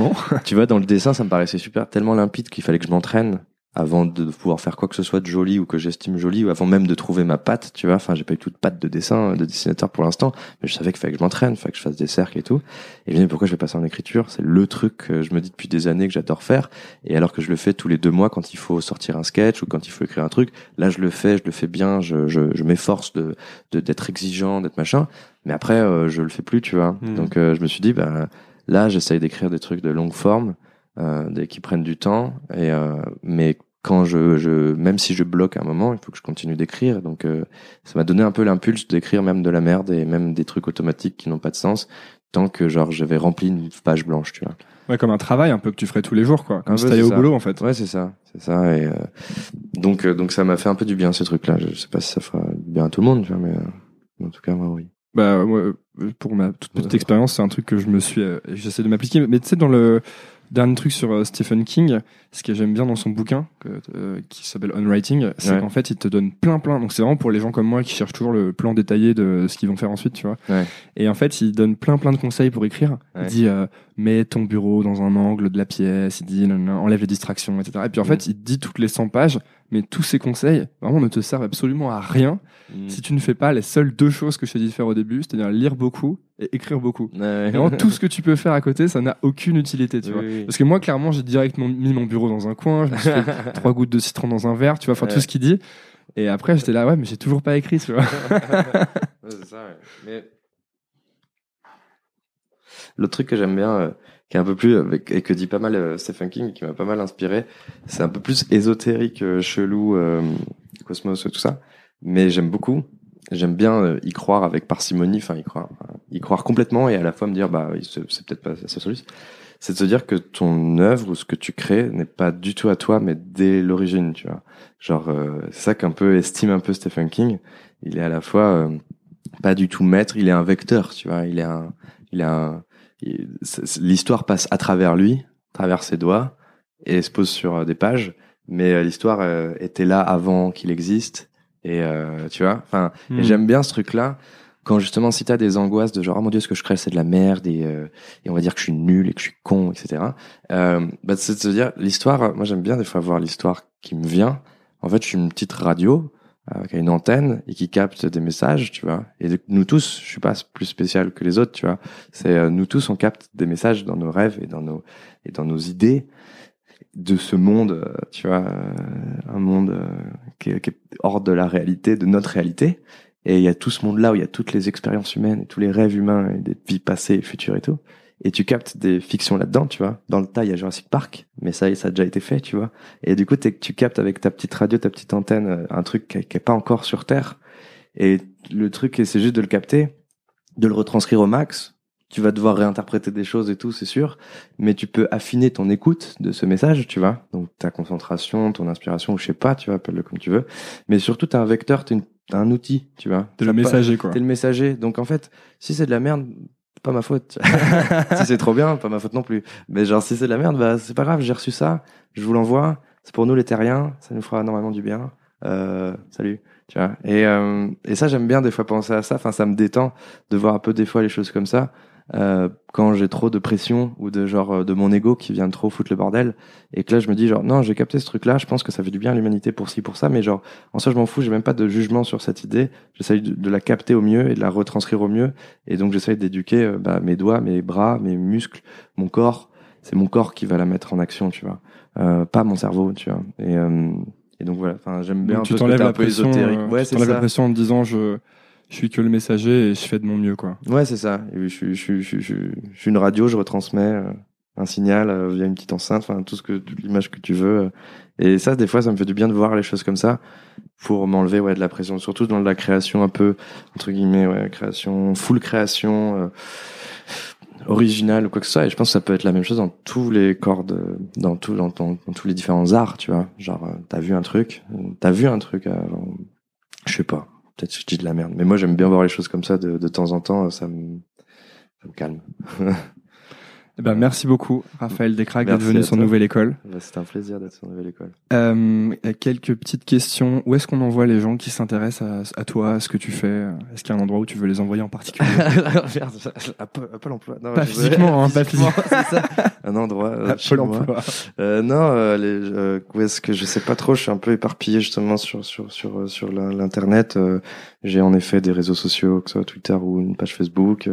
tu vois, dans le dessin, ça me paraissait super, tellement limpide qu'il fallait que je m'entraîne avant de pouvoir faire quoi que ce soit de joli ou que j'estime joli, ou avant même de trouver ma patte, tu vois. Enfin, j'ai pas eu toute patte de dessin, de dessinateur pour l'instant, mais je savais qu'il fallait que je m'entraîne, il fallait que je fasse des cercles et tout. Et je me dis, pourquoi je vais passer en écriture? C'est le truc que je me dis depuis des années que j'adore faire. Et alors que je le fais tous les deux mois quand il faut sortir un sketch ou quand il faut écrire un truc, là, je le fais, je le fais bien, je, je, je m'efforce de, de, d'être exigeant, d'être machin. Mais après, euh, je le fais plus, tu vois. Mhm. Donc, euh, je me suis dit, bah, là, j'essaye d'écrire des trucs de longue forme, euh, des, qui prennent du temps. Et, euh, mais quand je, je, même si je bloque un moment, il faut que je continue d'écrire. Donc, euh, ça m'a donné un peu l'impulse d'écrire même de la merde et même des trucs automatiques qui n'ont pas de sens. Tant que, genre, j'avais rempli une page blanche, tu vois. Ouais, comme un travail un peu que tu ferais tous les jours, quoi. Comme si t'allais au ça. boulot, en fait. Ouais, c'est ça, c'est ça. Et euh, donc, euh, donc ça m'a fait un peu du bien ce truc-là. Je sais pas si ça fera du bien à tout le monde, tu vois, mais en tout cas, moi, oui. Bah, pour ma toute petite expérience, c'est un truc que je me suis, j'essaie de m'appliquer. Mais tu sais, dans le dernier truc sur euh, Stephen King, ce que j'aime bien dans son bouquin, euh, qui s'appelle On Writing, c'est Ouais. qu'en fait, il te donne plein, plein. Donc, c'est vraiment pour les gens comme moi qui cherchent toujours le plan détaillé de ce qu'ils vont faire ensuite, tu vois. Ouais. Et en fait, il donne plein, plein de conseils pour écrire. Il dit, euh, mets ton bureau dans un angle de la pièce. Il dit, enlève les distractions, etc. Et puis, en Mm. fait, il dit toutes les 100 pages, mais tous ces conseils, vraiment, ne te servent absolument à rien si tu ne fais pas les seules deux choses que je t'ai dit de faire au début, c'est-à-dire lire beaucoup et écrire beaucoup. Ouais. Et vraiment, tout ce que tu peux faire à côté, ça n'a aucune utilité, tu Oui, vois. oui. Parce que moi, clairement, j'ai direct mon- mis mon bureau dans un coin, je me suis fait trois gouttes de citron dans un verre, tu vois, enfin Ouais. tout ce qu'il dit. Et après, j'étais là, ouais, mais j'ai toujours pas écrit, tu vois. Ouais, c'est ça, ouais. Mais l'autre truc que j'aime bien, euh, qui est un peu plus et que dit pas mal euh, Stephen King, qui m'a pas mal inspiré, c'est un peu plus ésotérique, euh, chelou, euh, cosmos, tout ça. Mais j'aime beaucoup. J'aime bien y croire avec parcimonie, enfin y croire, y croire complètement et à la fois me dire bah c'est peut-être pas ça solution. C'est de se dire que ton œuvre ou ce que tu crées n'est pas du tout à toi, mais dès l'origine, tu vois. Genre c'est ça qu'un peu estime un peu Stephen King. Il est à la fois pas du tout maître, il est un vecteur, tu vois. Il est un, il a un, l'histoire passe à travers lui, à travers ses doigts, et se pose sur euh, des pages. Mais euh, l'histoire euh, était là avant qu'il existe, et euh, tu vois. Enfin, Hmm. j'aime bien ce truc-là. Quand justement, si t'as des angoisses de genre, oh mon dieu, ce que je crée, c'est de la merde, et, euh, et on va dire que je suis nul et que je suis con, etc. Euh, bah, c'est de se dire, l'histoire, moi j'aime bien des fois voir l'histoire qui me vient. En fait, je suis une petite radio euh, qui a une antenne et qui capte des messages, tu vois. Et nous tous, je suis pas plus spécial que les autres, tu vois. C'est euh, nous tous, on capte des messages dans nos rêves et dans nos et dans nos idées de ce monde, euh, tu vois, euh, un monde qui, est, qui est hors de la réalité, de notre réalité. Et il y a tout ce monde-là où il y a toutes les expériences humaines et tous les rêves humains et des vies passées et futures et tout. Et tu captes des fictions là-dedans, tu vois. Dans le tas, il y a Jurassic Park, mais ça, ça a déjà été fait, tu vois. Et du coup, tu captes avec ta petite radio, ta petite antenne, euh, un truc qui n'est pas encore sur Terre. Et le truc, c'est juste de le capter, de le retranscrire au max. Tu vas devoir réinterpréter des choses et tout, c'est sûr. Mais tu peux affiner ton écoute de ce message, tu vois. Donc ta concentration, ton inspiration, ou je sais pas, tu vois, appelle-le comme tu veux. Mais surtout, t'as un vecteur, une- t'as un outil, tu vois. T'es le pas- messager, quoi. T'es le messager. Donc en fait, si c'est de la merde, pas ma faute. si c'est trop bien, pas ma faute non plus. Mais genre si c'est de la merde, bah c'est pas grave, j'ai reçu ça, je vous l'envoie. C'est pour nous les terriens, ça nous fera normalement du bien. Euh, salut, tu vois. Et euh, et ça j'aime bien des fois penser à ça. Enfin ça me détend de voir un peu des fois les choses comme ça. Euh, quand j'ai trop de pression ou de genre euh, de mon ego qui vient trop foutre le bordel et que là je me dis genre non j'ai capté ce truc là je pense que ça fait du bien à l'humanité pour ci pour ça mais genre en soi je m'en fous j'ai même pas de jugement sur cette idée. J'essaye de, de la capter au mieux et de la retranscrire au mieux. Et donc j'essaye d'éduquer euh, bah, mes doigts mes bras mes muscles mon corps. C'est mon corps qui va la mettre en action tu vois. Euh, pas mon cerveau tu vois. Et, euh, et donc voilà. Enfin j'aime bien Donc, un tu t'enlèves la peu pression, ouais tu t'enlèves la pression en te disant, je, je suis que le messager et je fais de mon mieux, quoi. Ouais, c'est ça. Je, je, je, je, suis- une radio, je retransmets. euh, un signal euh, via une petite enceinte, enfin tout ce que l'image que tu veux. euh. Et ça, des fois, ça me fait du bien de voir les choses comme ça pour m'enlever ouais de la pression, surtout dans la création un peu entre guillemets, ouais, création full création. euh, originale ou quoi que ce soit et je pense que ça peut être la même chose dans tous les corps de, dans tout dans, dans- tous les différents arts tu vois genre t'as vu un truc t'as vu un truc avant je sais pas peut-être que je dis de la merde mais moi j'aime bien voir les choses comme ça de, de temps en temps ça me ça me calme Eh ben, merci beaucoup, Raphaël Descraques, d'être venu sur. Nouvelle École. Bah, c'était un plaisir d'être sur Nouvelle École Euh, quelques petites questions. Où est-ce qu'on envoie les gens qui s'intéressent à, à toi, à ce que tu fais? Est-ce qu'il y a un endroit où tu veux les envoyer en particulier? Merde, à Pôle emploi non, Pas physiquement, hein, pas Physiquement, ça. un endroit euh, À Pôle emploi. Euh, non, euh, les, euh, où est-ce que je sais pas trop. Je suis un peu éparpillé justement sur sur sur euh, sur l'internet. J'ai en effet des réseaux sociaux, que ce soit Twitter ou une page Facebook.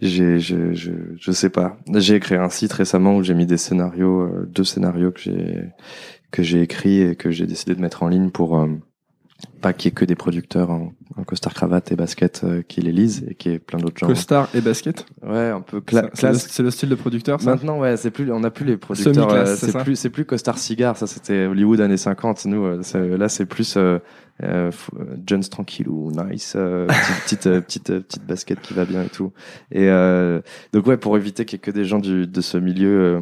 J'ai je, je je sais pas. J'ai créé un site récemment où j'ai mis des scénarios, euh, deux scénarios que j'ai que j'ai écrits et que j'ai décidé de mettre en ligne pour euh, pas qu'il y ait que des producteurs en, en costard cravate et basket euh, qui les lisent et qu'il y ait plein d'autres gens. Costard et basket Ouais, un peu cla- c'est le- classe. C'est le style de producteur, ça? Maintenant, ouais, c'est plus, on n'a plus les producteurs. Euh, c'est plus, c'est plus costard cigare. Ça, c'était Hollywood années 50. Nous, euh, là, c'est plus euh, euh, Jones tranquille ou nice, euh, petite, petite, petite, petite basket qui va bien et tout. Et euh, donc ouais, pour éviter qu'il y ait que des gens du, de ce milieu euh,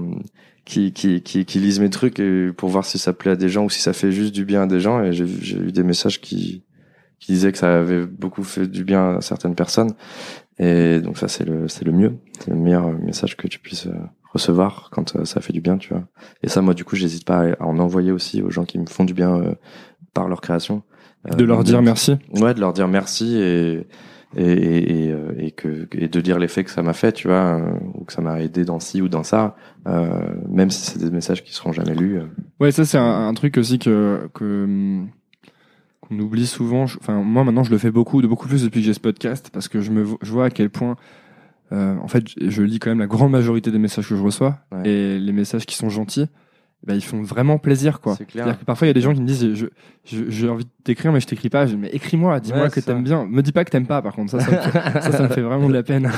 qui, qui, qui, qui lisent mes trucs pour voir si ça plaît à des gens ou si ça fait juste du bien à des gens. Et j'ai j'ai eu des messages qui qui disaient que ça avait beaucoup fait du bien à certaines personnes. Et donc ça, c'est le, c'est le mieux. C'est le meilleur message que tu puisses euh, recevoir quand euh, ça fait du bien, tu vois. Et ça, moi, du coup, j'hésite pas à en envoyer aussi aux gens qui me font du bien euh, par leur création. Euh, De leur dire merci. Ouais, de leur dire merci et et, et, et, euh, et que et de dire l'effet que ça m'a fait, tu vois, euh, ou que ça m'a aidé dans ci ou dans ça, euh, même si c'est des messages qui seront jamais lus. Ouais, ça c'est un, un truc aussi que que hum, qu'on oublie souvent. Enfin, moi maintenant je le fais beaucoup, de beaucoup plus depuis que j'ai ce podcast, parce que je me je vois à quel point, euh, en fait, je- je lis quand même la grande majorité des messages que je reçois Ouais. et les messages qui sont gentils. Bah, ils font vraiment plaisir quoi. C'est clair. Que parfois il y a des gens qui me disent je, je- j'ai envie de t'écrire mais je t'écris pas. Je dis, mais écris-moi, dis-moi Ouais, que t'aimes bien. Me dis pas que t'aimes pas par contre. Ça, ça, me fait, ça, ça me fait vraiment de la peine.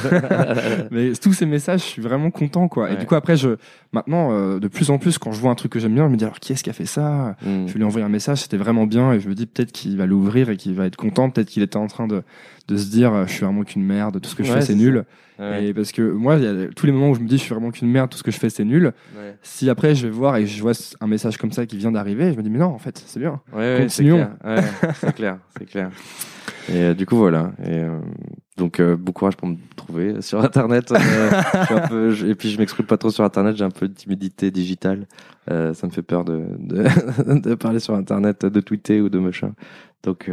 mais tous ces messages, je suis vraiment content quoi. Et du coup après je maintenant euh, de plus en plus quand je vois un truc que j'aime bien, je me dis alors qui est-ce qui a fait ça? Mm. Je lui ai envoyé un message, c'était vraiment bien et je me dis peut-être qu'il va l'ouvrir et qu'il va être content. Peut-être qu'il était en train de de se dire je suis vraiment qu'une merde, tout ce que je Ouais, fais c'est nul. Ouais. Et parce que moi, y a tous les moments où je me dis je suis vraiment qu'une merde, tout ce que je fais c'est nul. Ouais. Si après je vais voir et je vois un message comme ça qui vient d'arriver, je me dis mais non en fait c'est bien. Continuons. c'est clair, c'est clair. Et euh, du coup voilà. Et euh, donc euh, bon courage pour me trouver sur internet. Euh, je suis un peu, je- et puis je m'exprime pas trop sur internet. J'ai un peu de timidité digitale. Ça me fait peur de, de de parler sur internet, de tweeter ou de machin. Donc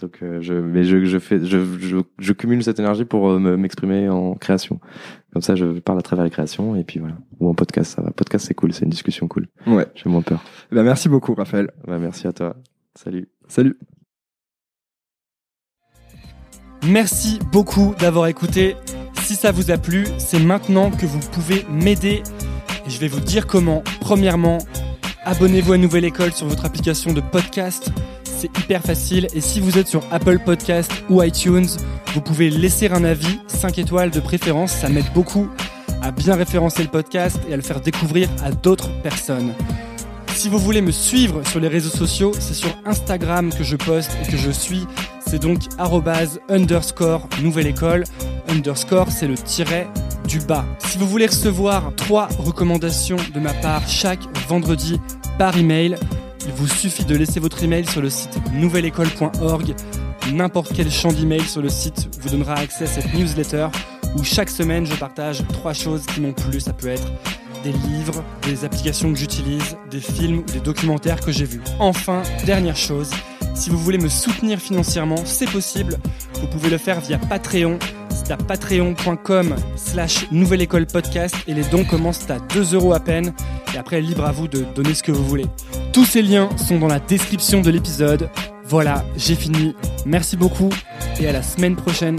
donc euh, je mais je je fais je je, je cumule cette énergie pour euh, me- m'exprimer en création. Comme ça je parle à travers les créations et puis voilà. Ou en podcast ça va. Podcast c'est cool, c'est une discussion cool. Ouais. J'ai moins peur. Bah, merci beaucoup Raphaël. Bah, merci à toi. Salut. Salut. Merci beaucoup d'avoir écouté. Si ça vous a plu, c'est maintenant que vous pouvez m'aider. Et je vais vous dire comment. Premièrement, abonnez-vous à Nouvelle École sur votre application de podcast. C'est hyper facile. Et si vous êtes sur Apple Podcast ou iTunes, vous pouvez laisser un avis, 5 étoiles de préférence. Ça m'aide beaucoup à bien référencer le podcast et à le faire découvrir à d'autres personnes. Si vous voulez me suivre sur les réseaux sociaux, c'est sur Instagram que je poste et que je suis. C'est donc underscore nouvelle école. Underscore, c'est le tiret du bas. Si vous voulez recevoir trois recommandations de ma part chaque vendredi par email, il vous suffit de laisser votre email sur le site nouvelleécole.org. N'importe quel champ d'email sur le site vous donnera accès à cette newsletter où chaque semaine je partage trois choses qui m'ont plu. Ça peut être des livres, des applications que j'utilise, des films ou des documentaires que j'ai vus. Enfin, dernière chose, si vous voulez me soutenir financièrement, c'est possible. Vous pouvez le faire via Patreon. C'est à patreon.com slash nouvelle école podcast et les dons commencent à 2 euros à peine. Et après, libre à vous de donner ce que vous voulez. Tous ces liens sont dans la description de l'épisode. Voilà, j'ai fini. Merci beaucoup et à la semaine prochaine.